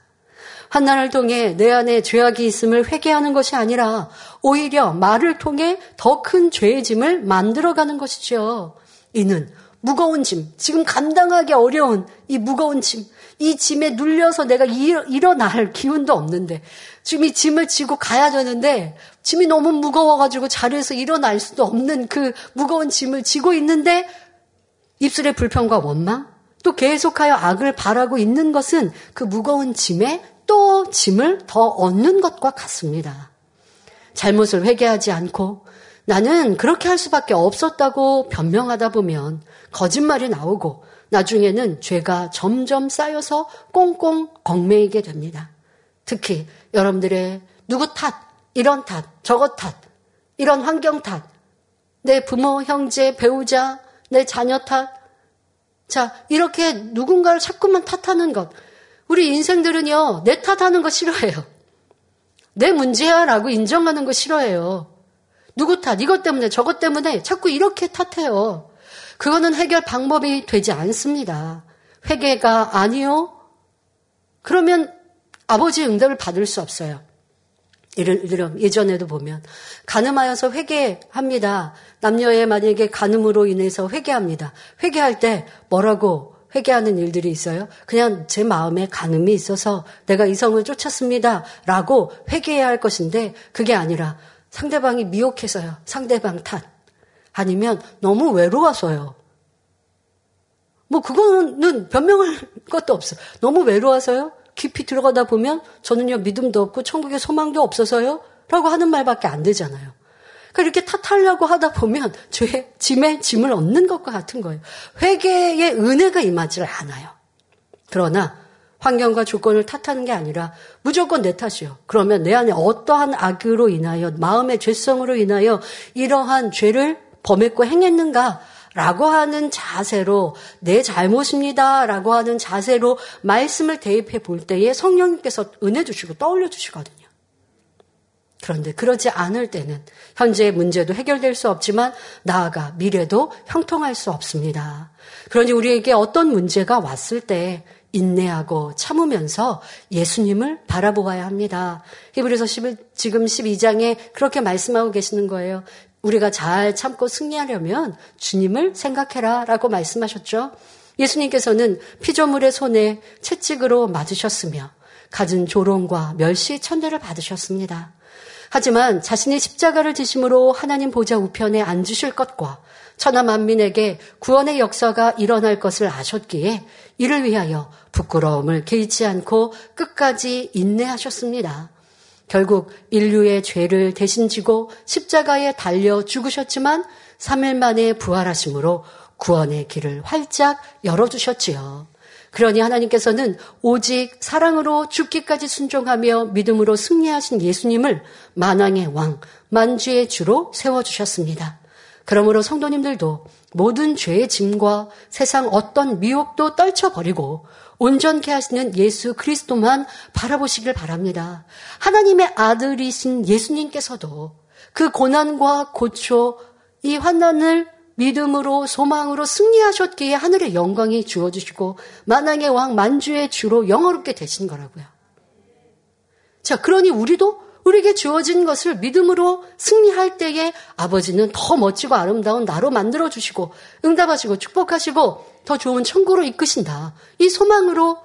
환난을 통해 내 안에 죄악이 있음을 회개하는 것이 아니라 오히려 말을 통해 더 큰 죄의 짐을 만들어가는 것이죠. 이는 무거운 짐, 지금 감당하기 어려운 이 무거운 짐, 이 짐에 눌려서 내가 일어날 기운도 없는데 지금 이 짐을 지고 가야 되는데 짐이 너무 무거워가지고 자리에서 일어날 수도 없는 그 무거운 짐을 지고 있는데 입술의 불평과 원망 또 계속하여 악을 바라고 있는 것은 그 무거운 짐에 또 짐을 더 얻는 것과 같습니다. 잘못을 회개하지 않고 나는 그렇게 할 수밖에 없었다고 변명하다 보면 거짓말이 나오고 나중에는 죄가 점점 쌓여서 꽁꽁 얽매이게 됩니다. 특히 여러분들의 누구 탓, 이런 탓, 저것 탓, 이런 환경 탓, 내 부모, 형제, 배우자, 내 자녀 탓. 자, 이렇게 누군가를 자꾸만 탓하는 것. 우리 인생들은요, 내 탓하는 거 싫어해요. 내 문제야 라고 인정하는 거 싫어해요. 누구 탓, 이것 때문에, 저것 때문에 자꾸 이렇게 탓해요. 그거는 해결 방법이 되지 않습니다. 회개가 아니요. 그러면 아버지의 응답을 받을 수 없어요. 예를 들어 예전에도 보면 간음하여서 회개합니다. 남녀의 만약에 간음으로 인해서 회개합니다. 회개할 때 뭐라고 회개하는 일들이 있어요? 그냥 제 마음에 간음이 있어서 내가 이성을 쫓았습니다. 라고 회개해야 할 것인데 그게 아니라 상대방이 미혹해서요. 상대방 탓. 아니면 너무 외로워서요. 뭐 그거는 변명할 것도 없어. 너무 외로워서요. 깊이 들어가다 보면 저는요 믿음도 없고 천국에 소망도 없어서요. 라고 하는 말밖에 안 되잖아요. 그러니까 이렇게 탓하려고 하다 보면 죄, 짐에 짐을 얻는 것과 같은 거예요. 회개의 은혜가 임하지 않아요. 그러나 환경과 조건을 탓하는 게 아니라 무조건 내 탓이요. 그러면 내 안에 어떠한 악으로 인하여 마음의 죄성으로 인하여 이러한 죄를 범했고 행했는가 라고 하는 자세로 내 잘못입니다. 라고 하는 자세로 말씀을 대입해 볼 때에 성령님께서 은혜 주시고 떠올려 주시거든요. 그런데 그러지 않을 때는 현재의 문제도 해결될 수 없지만 나아가 미래도 형통할 수 없습니다. 그러니 우리에게 어떤 문제가 왔을 때 인내하고 참으면서 예수님을 바라보아야 합니다. 히브리서 11, 지금 12장에 그렇게 말씀하고 계시는 거예요. 우리가 잘 참고 승리하려면 주님을 생각해라 라고 말씀하셨죠. 예수님께서는 피조물의 손에 채찍으로 맞으셨으며 갖은 조롱과 멸시 천대를 받으셨습니다. 하지만 자신이 십자가를 지심으로 하나님 보좌 우편에 앉으실 것과 천하 만민에게 구원의 역사가 일어날 것을 아셨기에 이를 위하여 부끄러움을 개의치 않고 끝까지 인내하셨습니다. 결국 인류의 죄를 대신 지고 십자가에 달려 죽으셨지만 3일 만에 부활하심으로 구원의 길을 활짝 열어주셨지요. 그러니 하나님께서는 오직 사랑으로 죽기까지 순종하며 믿음으로 승리하신 예수님을 만왕의 왕, 만주의 주로 세워주셨습니다. 그러므로 성도님들도 모든 죄의 짐과 세상 어떤 미혹도 떨쳐버리고 온전케 하시는 예수 그리스도만 바라보시길 바랍니다. 하나님의 아들이신 예수님께서도 그 고난과 고초, 이 환난을 믿음으로 소망으로 승리하셨기에 하늘의 영광이 주어주시고 만왕의 왕 만주의 주로 영어롭게 되신 거라고요. 자, 그러니 우리도 우리에게 주어진 것을 믿음으로 승리할 때에 아버지는 더 멋지고 아름다운 나로 만들어 주시고 응답하시고 축복하시고 더 좋은 천국으로 이끄신다. 이 소망으로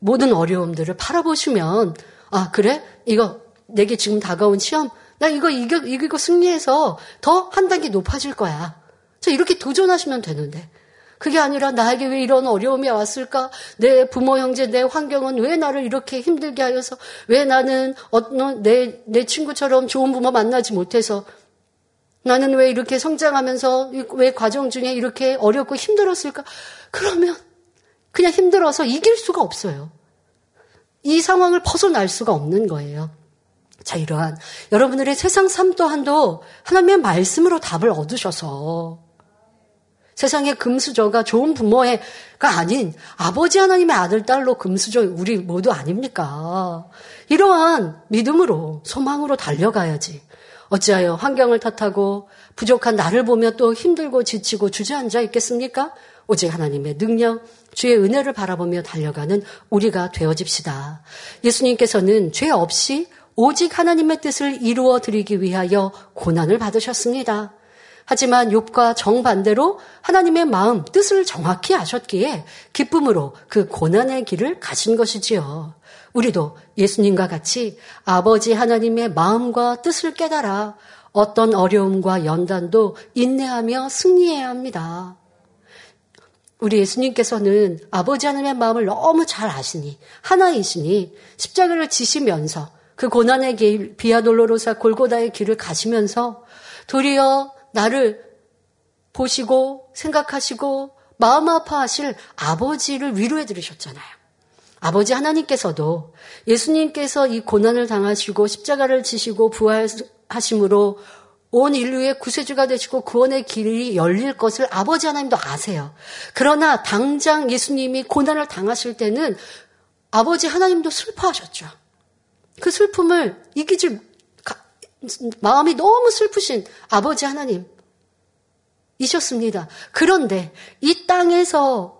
모든 어려움들을 바라보시면 아 그래 이거 내게 지금 다가온 시험 나 이거 이겨, 이기고 승리해서 더 한 단계 높아질 거야. 자 이렇게 도전하시면 되는데 그게 아니라 나에게 왜 이런 어려움이 왔을까? 내 부모, 형제, 내 환경은 왜 나를 이렇게 힘들게 하여서 왜 나는 어떤 내, 내 친구처럼 좋은 부모 만나지 못해서 나는 왜 이렇게 성장하면서 왜 과정 중에 이렇게 어렵고 힘들었을까? 그러면 그냥 힘들어서 이길 수가 없어요. 이 상황을 벗어날 수가 없는 거예요. 자, 이러한 여러분들의 세상 삶 또한도 하나님의 말씀으로 답을 얻으셔서 세상의 금수저가 좋은 부모가 아닌 아버지 하나님의 아들, 딸로 금수저 우리 모두 아닙니까? 이러한 믿음으로, 소망으로 달려가야지. 어찌하여 환경을 탓하고 부족한 나를 보며 또 힘들고 지치고 주저앉아 있겠습니까? 오직 하나님의 능력, 주의 은혜를 바라보며 달려가는 우리가 되어집시다. 예수님께서는 죄 없이 오직 하나님의 뜻을 이루어 드리기 위하여 고난을 받으셨습니다. 하지만 욥과 정반대로 하나님의 마음, 뜻을 정확히 아셨기에 기쁨으로 그 고난의 길을 가신 것이지요. 우리도 예수님과 같이 아버지 하나님의 마음과 뜻을 깨달아 어떤 어려움과 연단도 인내하며 승리해야 합니다. 우리 예수님께서는 아버지 하나님의 마음을 너무 잘 아시니 하나이시니 십자가를 지시면서 그 고난의 길 비아돌로로사 골고다의 길을 가시면서 도리어 나를 보시고 생각하시고 마음 아파하실 아버지를 위로해 드리셨잖아요. 아버지 하나님께서도 예수님께서 이 고난을 당하시고 십자가를 지시고 부활하심으로 온 인류의 구세주가 되시고 구원의 길이 열릴 것을 아버지 하나님도 아세요. 그러나 당장 예수님이 고난을 당하실 때는 아버지 하나님도 슬퍼하셨죠. 그 슬픔을 이기질 마음이 너무 슬프신 아버지 하나님 이셨습니다. 그런데 이 땅에서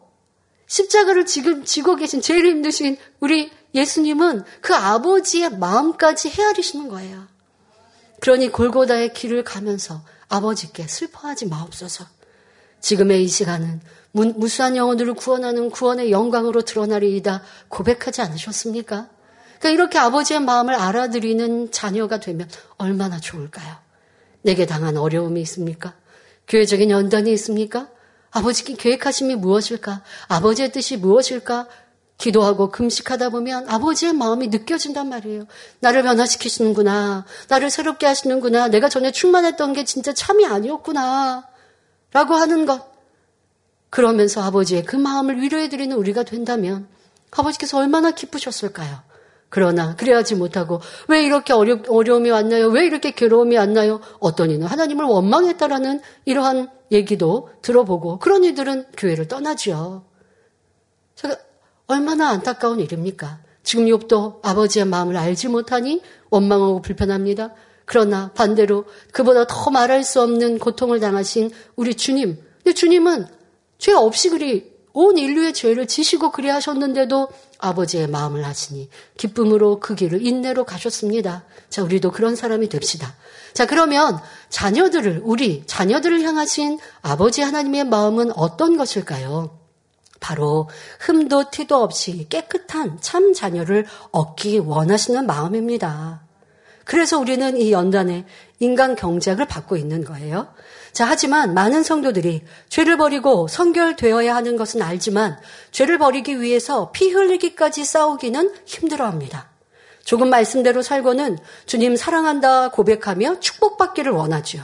십자가를 지금 지고 계신 제일 힘드신 우리 예수님은 그 아버지의 마음까지 헤아리시는 거예요. 그러니 골고다의 길을 가면서 아버지께 슬퍼하지 마옵소서. 지금의 이 시간은 무 수한 영혼들을 구원하는 구원의 영광으로 드러나리이다 고백하지 않으셨습니까? 그러니까 이렇게 아버지의 마음을 알아들이는 자녀가 되면 얼마나 좋을까요? 내게 당한 어려움이 있습니까? 교회적인 연단이 있습니까? 아버지께 계획하심이 무엇일까? 아버지의 뜻이 무엇일까? 기도하고 금식하다 보면 아버지의 마음이 느껴진단 말이에요. 나를 변화시키시는구나. 나를 새롭게 하시는구나. 내가 전에 충만했던 게 진짜 참이 아니었구나. 라고 하는 것. 그러면서 아버지의 그 마음을 위로해드리는 우리가 된다면 아버지께서 얼마나 기쁘셨을까요? 그러나 그래야지 못하고 왜 이렇게 어려, 어려움이 왔나요? 왜 이렇게 괴로움이 왔나요? 어떤 이는 하나님을 원망했다라는 이러한 얘기도 들어보고 그런 이들은 교회를 떠나지요. 제가 얼마나 안타까운 일입니까? 지금 욥도 아버지의 마음을 알지 못하니 원망하고 불편합니다. 그러나 반대로 그보다 더 말할 수 없는 고통을 당하신 우리 주님. 근데 주님은 죄 없이 그리 온 인류의 죄를 지시고 그리 하셨는데도 아버지의 마음을 하시니 기쁨으로 그 길을 인내로 가셨습니다. 자, 우리도 그런 사람이 됩시다. 자, 그러면 자녀들을, 우리 자녀들을 향하신 아버지 하나님의 마음은 어떤 것일까요? 바로 흠도 티도 없이 깨끗한 참 자녀를 얻기 원하시는 마음입니다. 그래서 우리는 이 연단에 인간 경작을 받고 있는 거예요. 자, 하지만 많은 성도들이 죄를 버리고 성결되어야 하는 것은 알지만 죄를 버리기 위해서 피 흘리기까지 싸우기는 힘들어 합니다. 조금 말씀대로 살고는 주님 사랑한다 고백하며 축복받기를 원하지요.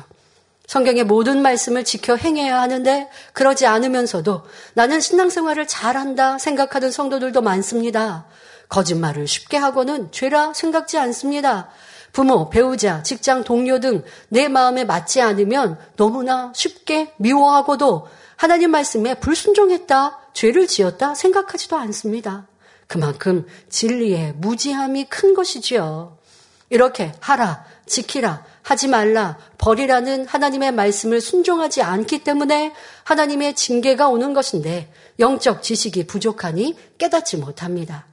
성경의 모든 말씀을 지켜 행해야 하는데 그러지 않으면서도 나는 신앙생활을 잘한다 생각하는 성도들도 많습니다. 거짓말을 쉽게 하고는 죄라 생각지 않습니다. 부모, 배우자, 직장 동료 등 내 마음에 맞지 않으면 너무나 쉽게 미워하고도 하나님 말씀에 불순종했다, 죄를 지었다 생각하지도 않습니다. 그만큼 진리의 무지함이 큰 것이지요. 이렇게 하라, 지키라, 하지 말라, 버리라는 하나님의 말씀을 순종하지 않기 때문에 하나님의 징계가 오는 것인데 영적 지식이 부족하니 깨닫지 못합니다.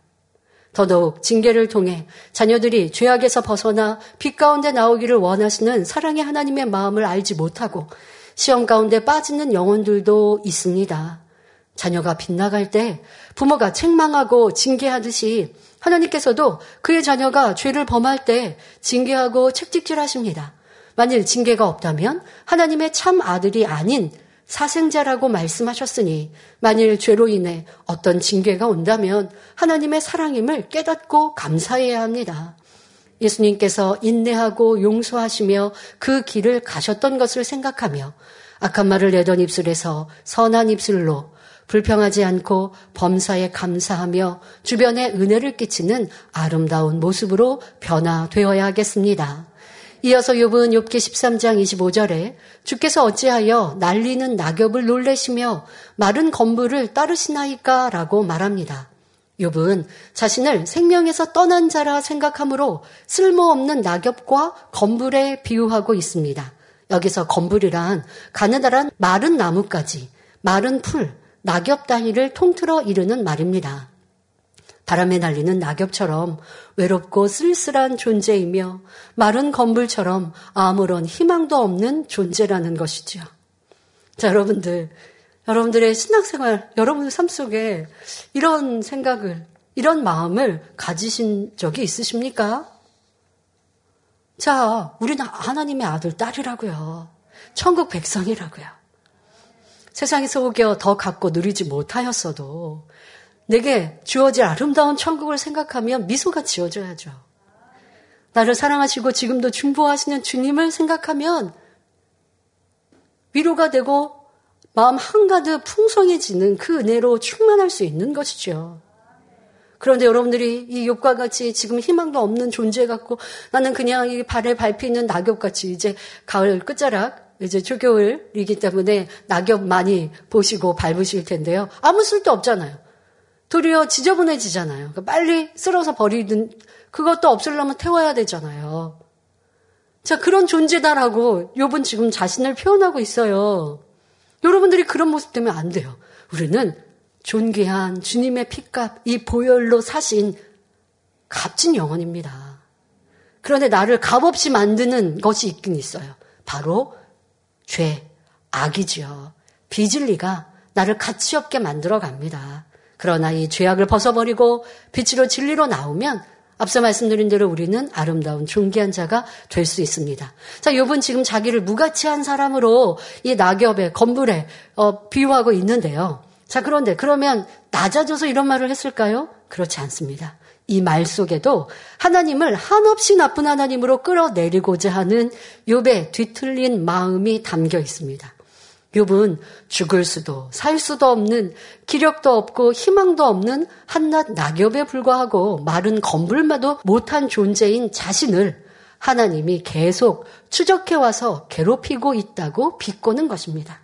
더더욱 징계를 통해 자녀들이 죄악에서 벗어나 빛 가운데 나오기를 원하시는 사랑의 하나님의 마음을 알지 못하고 시험 가운데 빠지는 영혼들도 있습니다. 자녀가 빗나갈 때 부모가 책망하고 징계하듯이 하나님께서도 그의 자녀가 죄를 범할 때 징계하고 책찍질 하십니다. 만일 징계가 없다면 하나님의 참 아들이 아닌 사생자라고 말씀하셨으니 만일 죄로 인해 어떤 징계가 온다면 하나님의 사랑임을 깨닫고 감사해야 합니다. 예수님께서 인내하고 용서하시며 그 길을 가셨던 것을 생각하며 악한 말을 내던 입술에서 선한 입술로 불평하지 않고 범사에 감사하며 주변에 은혜를 끼치는 아름다운 모습으로 변화되어야 하겠습니다. 이어서 욥은 욥기 13장 25절에 주께서 어찌하여 날리는 낙엽을 놀래시며 마른 건물을 따르시나이까라고 말합니다. 욥은 자신을 생명에서 떠난 자라 생각하므로 쓸모없는 낙엽과 건물에 비유하고 있습니다. 여기서 건물이란 가느다란 마른 나무까지 마른 풀, 낙엽 단위를 통틀어 이르는 말입니다. 바람에 날리는 낙엽처럼 외롭고 쓸쓸한 존재이며 마른 건물처럼 아무런 희망도 없는 존재라는 것이죠. 자, 여러분들, 여러분들의 신앙생활, 여러분의 삶 속에 이런 생각을, 이런 마음을 가지신 적이 있으십니까? 자, 우리는 하나님의 아들, 딸이라고요. 천국 백성이라고요. 세상에서 오겨 더 갖고 누리지 못하였어도 내게 주어질 아름다운 천국을 생각하면 미소가 지어져야죠. 나를 사랑하시고 지금도 중보하시는 주님을 생각하면 위로가 되고 마음 한가득 풍성해지는 그 은혜로 충만할 수 있는 것이죠. 그런데 여러분들이 이 욕과 같이 지금 희망도 없는 존재 같고 나는 그냥 이 발에 밟히는 낙엽같이 이제 가을 끝자락 이제 초겨울이기 때문에 낙엽 많이 보시고 밟으실 텐데요. 아무 쓸데 없잖아요. 도리어 지저분해지잖아요. 그러니까 빨리 쓸어서 버리든 그것도 없으려면 태워야 되잖아요. 자, 그런 존재다라고 욥은 지금 자신을 표현하고 있어요. 여러분들이 그런 모습 되면 안 돼요. 우리는 존귀한 주님의 피값, 이 보혈로 사신 값진 영혼입니다. 그런데 나를 값없이 만드는 것이 있긴 있어요. 바로 죄, 악이지요. 비진리가 나를 가치 없게 만들어 갑니다. 그러나 이 죄악을 벗어버리고 빛으로 진리로 나오면 앞서 말씀드린 대로 우리는 아름다운 존귀한 자가 될 수 있습니다. 자, 요분 지금 자기를 무가치한 사람으로 이 낙엽에 건물에 어, 비유하고 있는데요. 자, 그런데 그러면 낮아져서 이런 말을 했을까요? 그렇지 않습니다. 이 말 속에도 하나님을 한없이 나쁜 하나님으로 끌어내리고자 하는 욥의 뒤틀린 마음이 담겨 있습니다. 욥은 죽을 수도 살 수도 없는 기력도 없고 희망도 없는 한낱 낙엽에 불과하고 마른 건불마도 못한 존재인 자신을 하나님이 계속 추적해 와서 괴롭히고 있다고 비꼬는 것입니다.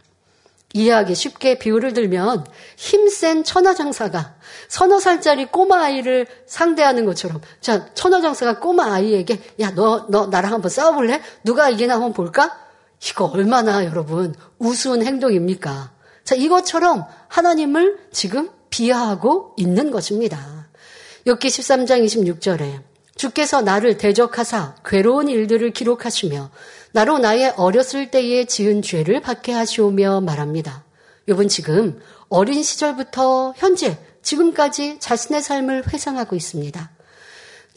이해하기 쉽게 비유를 들면 힘센 천하장사가 서너 살짜리 꼬마 아이를 상대하는 것처럼 자 천하장사가 꼬마 아이에게 야 너너 나랑 한번 싸워볼래? 누가 이기나 한번 볼까? 이거 얼마나 여러분 우스운 행동입니까? 자, 이것처럼 하나님을 지금 비하하고 있는 것입니다. 욥기 13장 26절에 주께서 나를 대적하사 괴로운 일들을 기록하시며 나로 나의 어렸을 때에 지은 죄를 받게 하시오며 말합니다. 욥은 지금 어린 시절부터 현재 지금까지 자신의 삶을 회상하고 있습니다.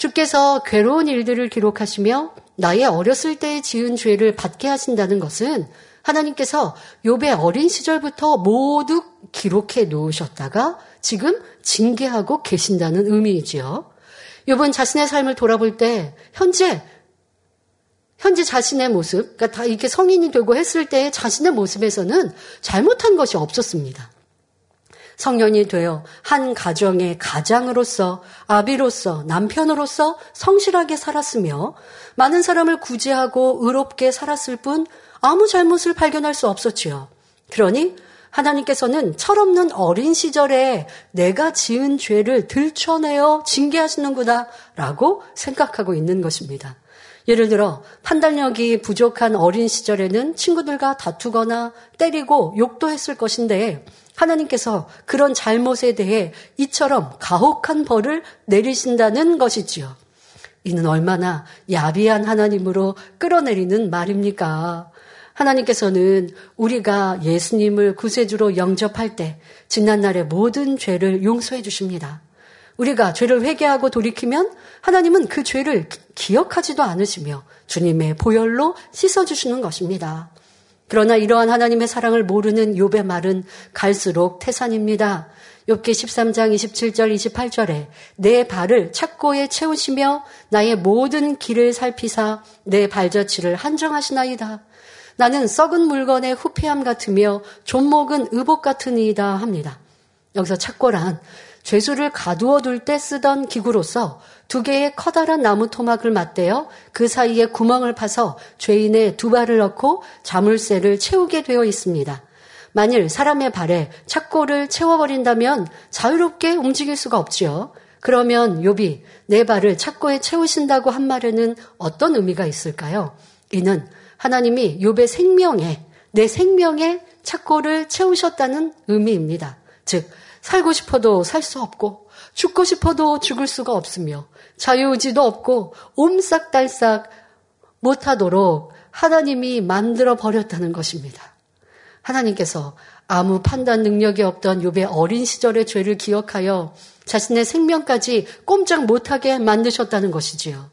주께서 괴로운 일들을 기록하시며 나의 어렸을 때에 지은 죄를 받게 하신다는 것은 하나님께서 욥의 어린 시절부터 모두 기록해 놓으셨다가 지금 징계하고 계신다는 의미이지요. 욥은 자신의 삶을 돌아볼 때 현재 현재 자신의 모습, 그러니까 다 이렇게 성인이 되고 했을 때 자신의 모습에서는 잘못한 것이 없었습니다. 성년이 되어 한 가정의 가장으로서 아비로서 남편으로서 성실하게 살았으며 많은 사람을 구제하고 의롭게 살았을 뿐 아무 잘못을 발견할 수 없었지요. 그러니 하나님께서는 철없는 어린 시절에 내가 지은 죄를 들춰내어 징계하시는구나 라고 생각하고 있는 것입니다. 예를 들어 판단력이 부족한 어린 시절에는 친구들과 다투거나 때리고 욕도 했을 것인데 하나님께서 그런 잘못에 대해 이처럼 가혹한 벌을 내리신다는 것이지요. 이는 얼마나 야비한 하나님으로 끌어내리는 말입니까? 하나님께서는 우리가 예수님을 구세주로 영접할 때 지난날의 모든 죄를 용서해 주십니다. 우리가 죄를 회개하고 돌이키면 하나님은 그 죄를 기억하지도 않으시며 주님의 보혈로 씻어주시는 것입니다. 그러나 이러한 하나님의 사랑을 모르는 욥의 말은 갈수록 태산입니다. 욥기 13장 27절 28절에 내 발을 착고에 채우시며 나의 모든 길을 살피사 내 발자취를 한정하시나이다. 나는 썩은 물건의 후폐함 같으며 존목은 의복 같으니이다 합니다. 여기서 착고란 죄수를 가두어 둘 때 쓰던 기구로서 두 개의 커다란 나무 토막을 맞대어 그 사이에 구멍을 파서 죄인의 두 발을 넣고 자물쇠를 채우게 되어 있습니다. 만일 사람의 발에 착고를 채워버린다면 자유롭게 움직일 수가 없지요. 그러면 욥이 내 발을 착고에 채우신다고 한 말에는 어떤 의미가 있을까요? 이는 하나님이 욥의 생명에 내 생명에 착고를 채우셨다는 의미입니다. 즉 살고 싶어도 살 수 없고 죽고 싶어도 죽을 수가 없으며 자유의지도 없고 옴싹달싹 못하도록 하나님이 만들어 버렸다는 것입니다. 하나님께서 아무 판단 능력이 없던 욥의 어린 시절의 죄를 기억하여 자신의 생명까지 꼼짝 못하게 만드셨다는 것이지요.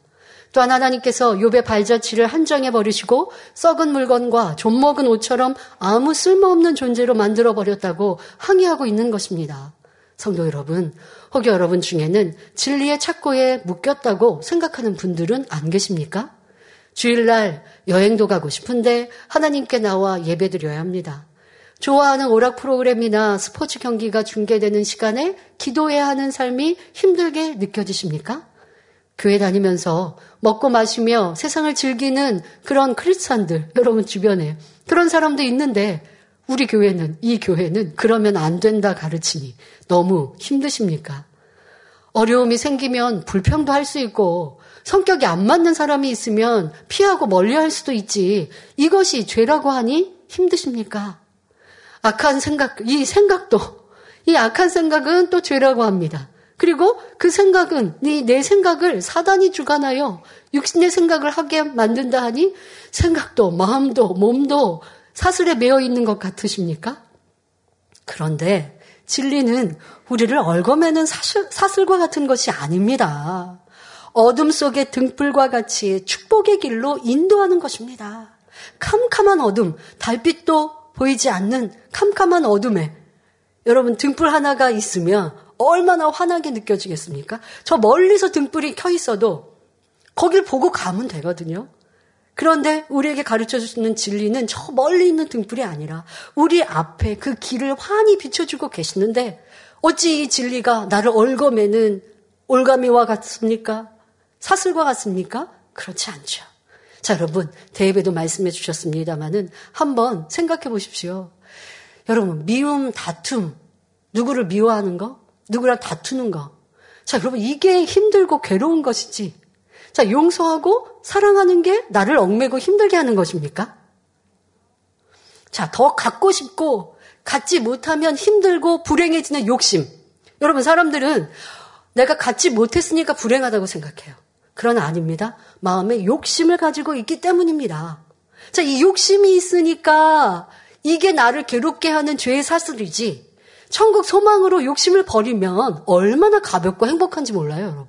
또한 하나님께서 욥의 발자취를 한정해 버리시고 썩은 물건과 좀먹은 옷처럼 아무 쓸모없는 존재로 만들어 버렸다고 항의하고 있는 것입니다. 성도 여러분, 혹여 여러분 중에는 진리의 착고에 묶였다고 생각하는 분들은 안 계십니까? 주일날 여행도 가고 싶은데 하나님께 나와 예배드려야 합니다. 좋아하는 오락 프로그램이나 스포츠 경기가 중계되는 시간에 기도해야 하는 삶이 힘들게 느껴지십니까? 교회 다니면서 먹고 마시며 세상을 즐기는 그런 크리스찬들 여러분 주변에 그런 사람도 있는데 우리 교회는 이 교회는 그러면 안 된다 가르치니 너무 힘드십니까? 어려움이 생기면 불평도 할 수 있고 성격이 안 맞는 사람이 있으면 피하고 멀리 할 수도 있지. 이것이 죄라고 하니 힘드십니까? 악한 생각, 이 생각도, 이 악한 생각은 또 죄라고 합니다. 그리고 그 생각은 내 생각을 사단이 주관하여 육신의 생각을 하게 만든다 하니 생각도 마음도 몸도 사슬에 매어 있는 것 같으십니까? 그런데 진리는 우리를 얽어매는 사슬, 사슬과 같은 것이 아닙니다. 어둠 속의 등불과 같이 축복의 길로 인도하는 것입니다. 캄캄한 어둠, 달빛도 보이지 않는 캄캄한 어둠에 여러분 등불 하나가 있으면 얼마나 환하게 느껴지겠습니까? 저 멀리서 등불이 켜 있어도 거길 보고 가면 되거든요. 그런데 우리에게 가르쳐 주시는 진리는 저 멀리 있는 등불이 아니라 우리 앞에 그 길을 환히 비춰주고 계시는데 어찌 이 진리가 나를 얽어매는 올가미와 같습니까? 사슬과 같습니까? 그렇지 않죠. 자, 여러분, 대입에도 말씀해 주셨습니다만은 한번 생각해 보십시오. 여러분, 미움, 다툼, 누구를 미워하는 거? 누구랑 다투는 거? 자, 여러분, 이게 힘들고 괴로운 것이지. 자, 용서하고 사랑하는 게 나를 얽매고 힘들게 하는 것입니까? 자, 더 갖고 싶고 갖지 못하면 힘들고 불행해지는 욕심. 여러분, 사람들은 내가 갖지 못했으니까 불행하다고 생각해요. 그러나 아닙니다. 마음에 욕심을 가지고 있기 때문입니다. 자, 이 욕심이 있으니까 이게 나를 괴롭게 하는 죄의 사슬이지. 천국 소망으로 욕심을 버리면 얼마나 가볍고 행복한지 몰라요, 여러분.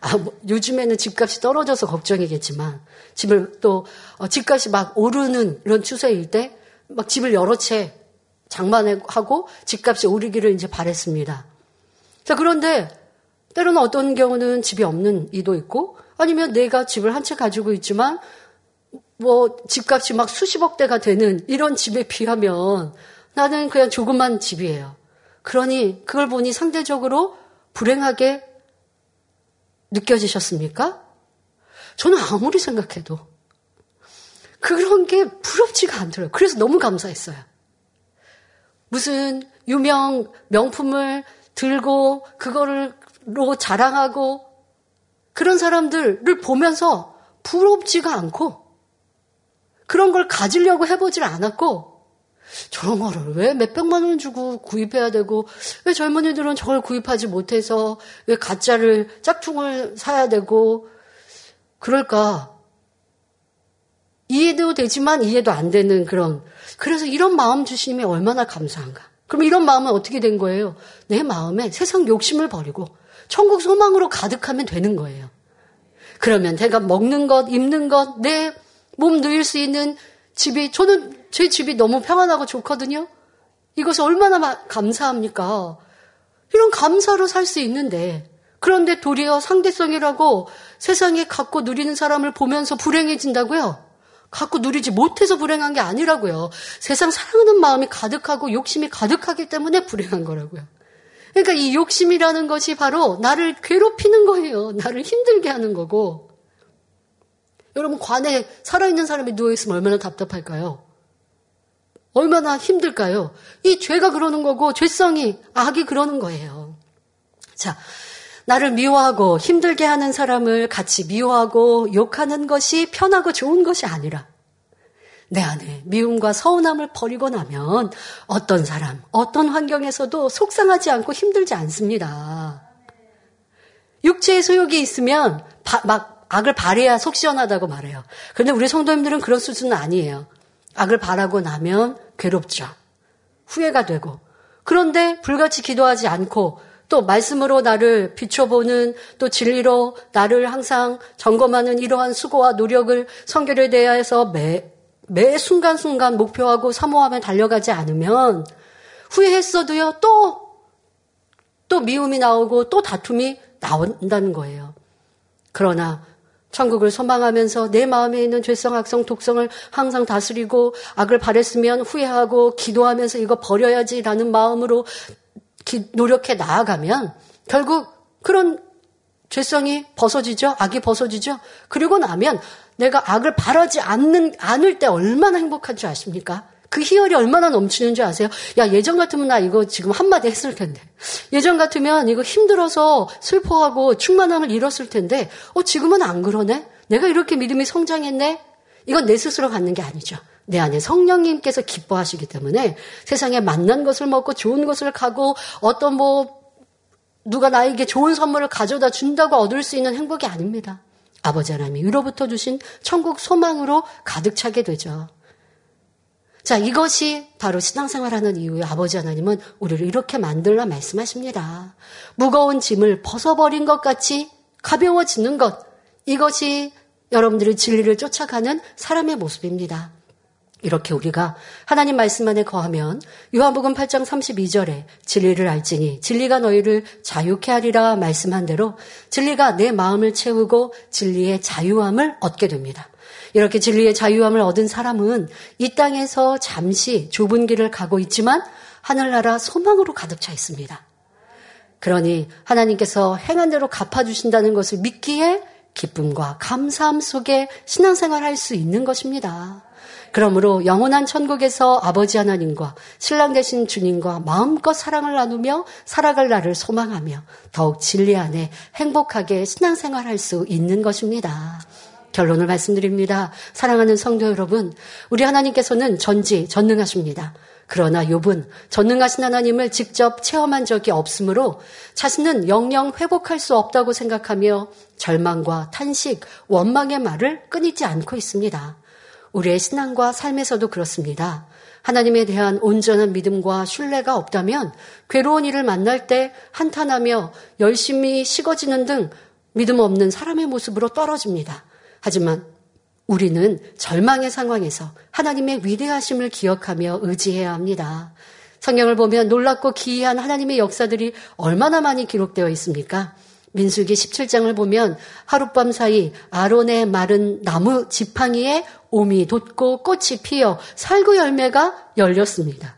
아, 뭐, 요즘에는 집값이 떨어져서 걱정이겠지만 집을 또 어, 집값이 막 오르는 이런 추세일 때 막 집을 여러 채 장만하고 집값이 오르기를 이제 바랬습니다. 자, 그런데 때로는 어떤 경우는 집이 없는 이도 있고 아니면 내가 집을 한 채 가지고 있지만 뭐 집값이 막 수십억 대가 되는 이런 집에 비하면 나는 그냥 조그만 집이에요. 그러니 그걸 보니 상대적으로 불행하게 느껴지셨습니까? 저는 아무리 생각해도 그런 게 부럽지가 않더라고요. 그래서 너무 감사했어요. 무슨 유명 명품을 들고 그거를로 자랑하고 그런 사람들을 보면서 부럽지가 않고 그런 걸 가지려고 해보질 않았고 저런 거를 왜 몇백만 원 주고 구입해야 되고 왜 젊은이들은 저걸 구입하지 못해서 왜 가짜를 짝퉁을 사야 되고 그럴까? 이해도 되지만 이해도 안 되는 그런. 그래서 이런 마음 주심이 얼마나 감사한가. 그럼 이런 마음은 어떻게 된 거예요? 내 마음에 세상 욕심을 버리고 천국 소망으로 가득하면 되는 거예요. 그러면 제가 먹는 것 입는 것 내 몸 누일 수 있는 집이 저는 제 집이 너무 평안하고 좋거든요. 이것을 얼마나 감사합니까? 이런 감사로 살 수 있는데 그런데 도리어 상대성이라고 세상에 갖고 누리는 사람을 보면서 불행해진다고요? 갖고 누리지 못해서 불행한 게 아니라고요. 세상 사랑하는 마음이 가득하고 욕심이 가득하기 때문에 불행한 거라고요. 그러니까 이 욕심이라는 것이 바로 나를 괴롭히는 거예요. 나를 힘들게 하는 거고. 여러분 관에 살아있는 사람이 누워있으면 얼마나 답답할까요? 얼마나 힘들까요? 이 죄가 그러는 거고 죄성이 악이 그러는 거예요. 자, 나를 미워하고 힘들게 하는 사람을 같이 미워하고 욕하는 것이 편하고 좋은 것이 아니라 내 안에 미움과 서운함을 버리고 나면 어떤 사람, 어떤 환경에서도 속상하지 않고 힘들지 않습니다. 육체의 소욕이 있으면 바, 막 악을 바래야 속 시원하다고 말해요. 그런데 우리 성도님들은 그런 수준은 아니에요. 악을 바라고 나면 괴롭죠. 후회가 되고. 그런데 불같이 기도하지 않고 또 말씀으로 나를 비춰보는 또 진리로 나를 항상 점검하는 이러한 수고와 노력을 성결에 대해서 매, 매 순간순간 목표하고 사모하며 달려가지 않으면 후회했어도요, 또, 또 미움이 나오고 또 다툼이 나온다는 거예요. 그러나 천국을 소망하면서 내 마음에 있는 죄성, 악성, 독성을 항상 다스리고 악을 바랬으면 후회하고 기도하면서 이거 버려야지라는 마음으로 기, 노력해 나아가면 결국 그런 죄성이 벗어지죠. 악이 벗어지죠. 그리고 나면 내가 악을 바라지 않는, 않을 때 얼마나 행복한 줄 아십니까? 그 희열이 얼마나 넘치는 줄 아세요? 야, 예전 같으면 나 이거 지금 한마디 했을 텐데. 예전 같으면 이거 힘들어서 슬퍼하고 충만함을 잃었을 텐데, 어, 지금은 안 그러네? 내가 이렇게 믿음이 성장했네? 이건 내 스스로 갖는 게 아니죠. 내 안에 성령님께서 기뻐하시기 때문에 세상에 만난 것을 먹고 좋은 것을 가고 어떤 뭐 누가 나에게 좋은 선물을 가져다 준다고 얻을 수 있는 행복이 아닙니다. 아버지 하나님이 위로부터 주신 천국 소망으로 가득 차게 되죠. 자, 이것이 바로 신앙생활하는 이유의 아버지 하나님은 우리를 이렇게 만들라 말씀하십니다. 무거운 짐을 벗어버린 것 같이 가벼워지는 것. 이것이 여러분들의 진리를 쫓아가는 사람의 모습입니다. 이렇게 우리가 하나님 말씀 안에 거하면 요한복음 8장 32절에 진리를 알지니 진리가 너희를 자유케 하리라 말씀한 대로 진리가 내 마음을 채우고 진리의 자유함을 얻게 됩니다. 이렇게 진리의 자유함을 얻은 사람은 이 땅에서 잠시 좁은 길을 가고 있지만 하늘나라 소망으로 가득 차 있습니다. 그러니 하나님께서 행한 대로 갚아주신다는 것을 믿기에 기쁨과 감사함 속에 신앙생활 할 수 있는 것입니다. 그러므로 영원한 천국에서 아버지 하나님과 신랑 되신 주님과 마음껏 사랑을 나누며 살아갈 날을 소망하며 더욱 진리 안에 행복하게 신앙생활 할 수 있는 것입니다. 결론을 말씀드립니다. 사랑하는 성도 여러분, 우리 하나님께서는 전지 전능하십니다. 그러나 욥은 전능하신 하나님을 직접 체험한 적이 없으므로 자신은 영영 회복할 수 없다고 생각하며 절망과 탄식, 원망의 말을 끊이지 않고 있습니다. 우리의 신앙과 삶에서도 그렇습니다. 하나님에 대한 온전한 믿음과 신뢰가 없다면 괴로운 일을 만날 때 한탄하며 열심히 식어지는 등 믿음 없는 사람의 모습으로 떨어집니다. 하지만 우리는 절망의 상황에서 하나님의 위대하심을 기억하며 의지해야 합니다. 성경을 보면 놀랍고 기이한 하나님의 역사들이 얼마나 많이 기록되어 있습니까? 민수기 17장을 보면 하룻밤 사이 아론의 마른 나무 지팡이에 옴이 돋고 꽃이 피어 살구 열매가 열렸습니다.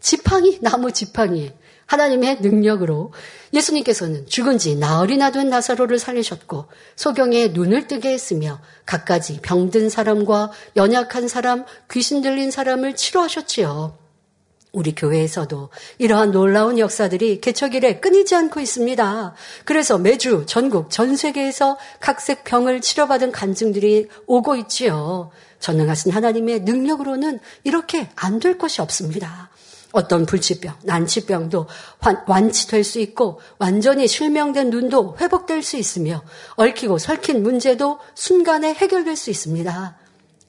지팡이, 나무 지팡이에 하나님의 능력으로 예수님께서는 죽은 지 나흘이나 된 나사로를 살리셨고 소경에 눈을 뜨게 했으며 갖가지 병든 사람과 연약한 사람, 귀신 들린 사람을 치료하셨지요. 우리 교회에서도 이러한 놀라운 역사들이 개척일에 끊이지 않고 있습니다. 그래서 매주 전국 전 세계에서 각색 병을 치료받은 간증들이 오고 있지요. 전능하신 하나님의 능력으로는 이렇게 안 될 것이 없습니다. 어떤 불치병, 난치병도 완치될 수 있고 완전히 실명된 눈도 회복될 수 있으며 얽히고 설킨 문제도 순간에 해결될 수 있습니다.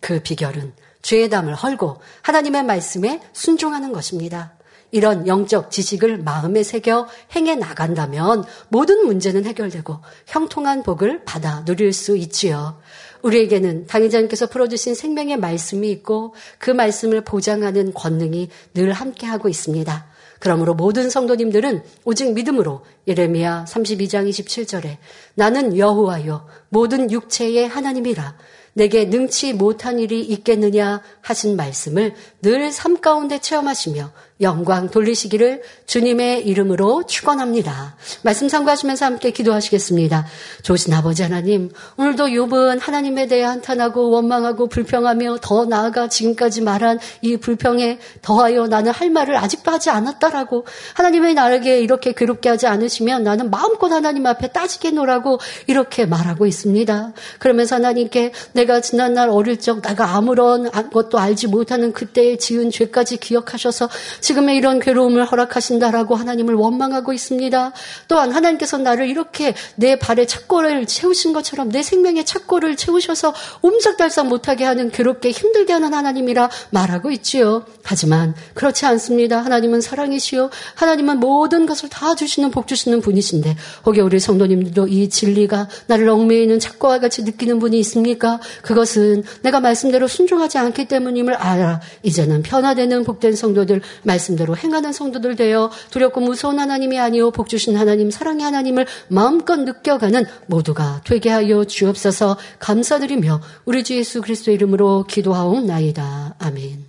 그 비결은 죄의 담을 헐고 하나님의 말씀에 순종하는 것입니다. 이런 영적 지식을 마음에 새겨 행해 나간다면 모든 문제는 해결되고 형통한 복을 받아 누릴 수 있지요. 우리에게는 당의자님께서 풀어주신 생명의 말씀이 있고 그 말씀을 보장하는 권능이 늘 함께하고 있습니다. 그러므로 모든 성도님들은 오직 믿음으로 예레미야 32장 27절에 나는 여호와요 모든 육체의 하나님이라 내게 능치 못한 일이 있겠느냐 하신 말씀을 늘 삶 가운데 체험하시며 영광 돌리시기를 주님의 이름으로 축원합니다. 말씀 참고하시면서 함께 기도하시겠습니다. 조신 아버지 하나님, 오늘도 욥은 하나님에 대해 한탄하고 원망하고 불평하며 더 나아가 지금까지 말한 이 불평에 더하여 나는 할 말을 아직도 하지 않았다라고 하나님의 나에게 이렇게 괴롭게 하지 않으시면 나는 마음껏 하나님 앞에 따지게 노라고 이렇게 말하고 있습니다. 그러면서 하나님께 내가 지난날 어릴 적 내가 아무런 것도 알지 못하는 그때의 지은 죄까지 기억하셔서 지금의 이런 괴로움을 허락하신다라고 하나님을 원망하고 있습니다. 또한 하나님께서 나를 이렇게 내 발에 착고를 채우신 것처럼 내 생명의 착고를 채우셔서 옴짝달싹 못하게 하는 괴롭게 힘들게 하는 하나님이라 말하고 있지요. 하지만 그렇지 않습니다. 하나님은 사랑이시요. 하나님은 모든 것을 다 주시는 복 주시는 분이신데 혹여 우리 성도님들도 이 진리가 나를 얽매이는 착고와 같이 느끼는 분이 있습니까? 그것은 내가 말씀대로 순종하지 않기 때문임을 알아. 이제는 변화되는 복된 성도들 말 씀대로 행하는 성도들 되어 두렵고 무서운 하나님이 아니요 복 주신 하나님 사랑의 하나님을 마음껏 느껴가는 모두가 되게 하여 주옵소서 감사드리며 우리 주 예수 그리스도 이름으로 기도하옵나이다. 아멘.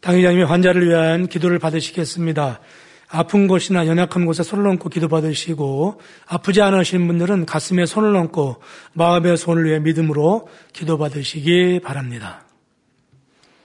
당회장님이 환자를 위한 기도를 받으시겠습니다. 아픈 곳이나 연약한 곳에 손을 얹고 기도 받으시고 아프지 않으신 분들은 가슴에 손을 얹고 마음의 손을 위해 믿음으로 기도 받으시기 바랍니다.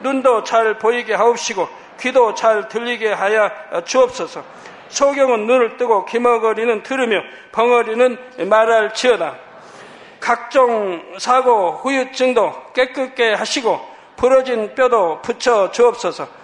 눈도 잘 보이게 하옵시고 귀도 잘 들리게 하여 주옵소서. 소경은 눈을 뜨고 기머거리는 들으며 벙어리는 말할지어다. 각종 사고 후유증도 깨끗게 하시고 부러진 뼈도 붙여 주옵소서.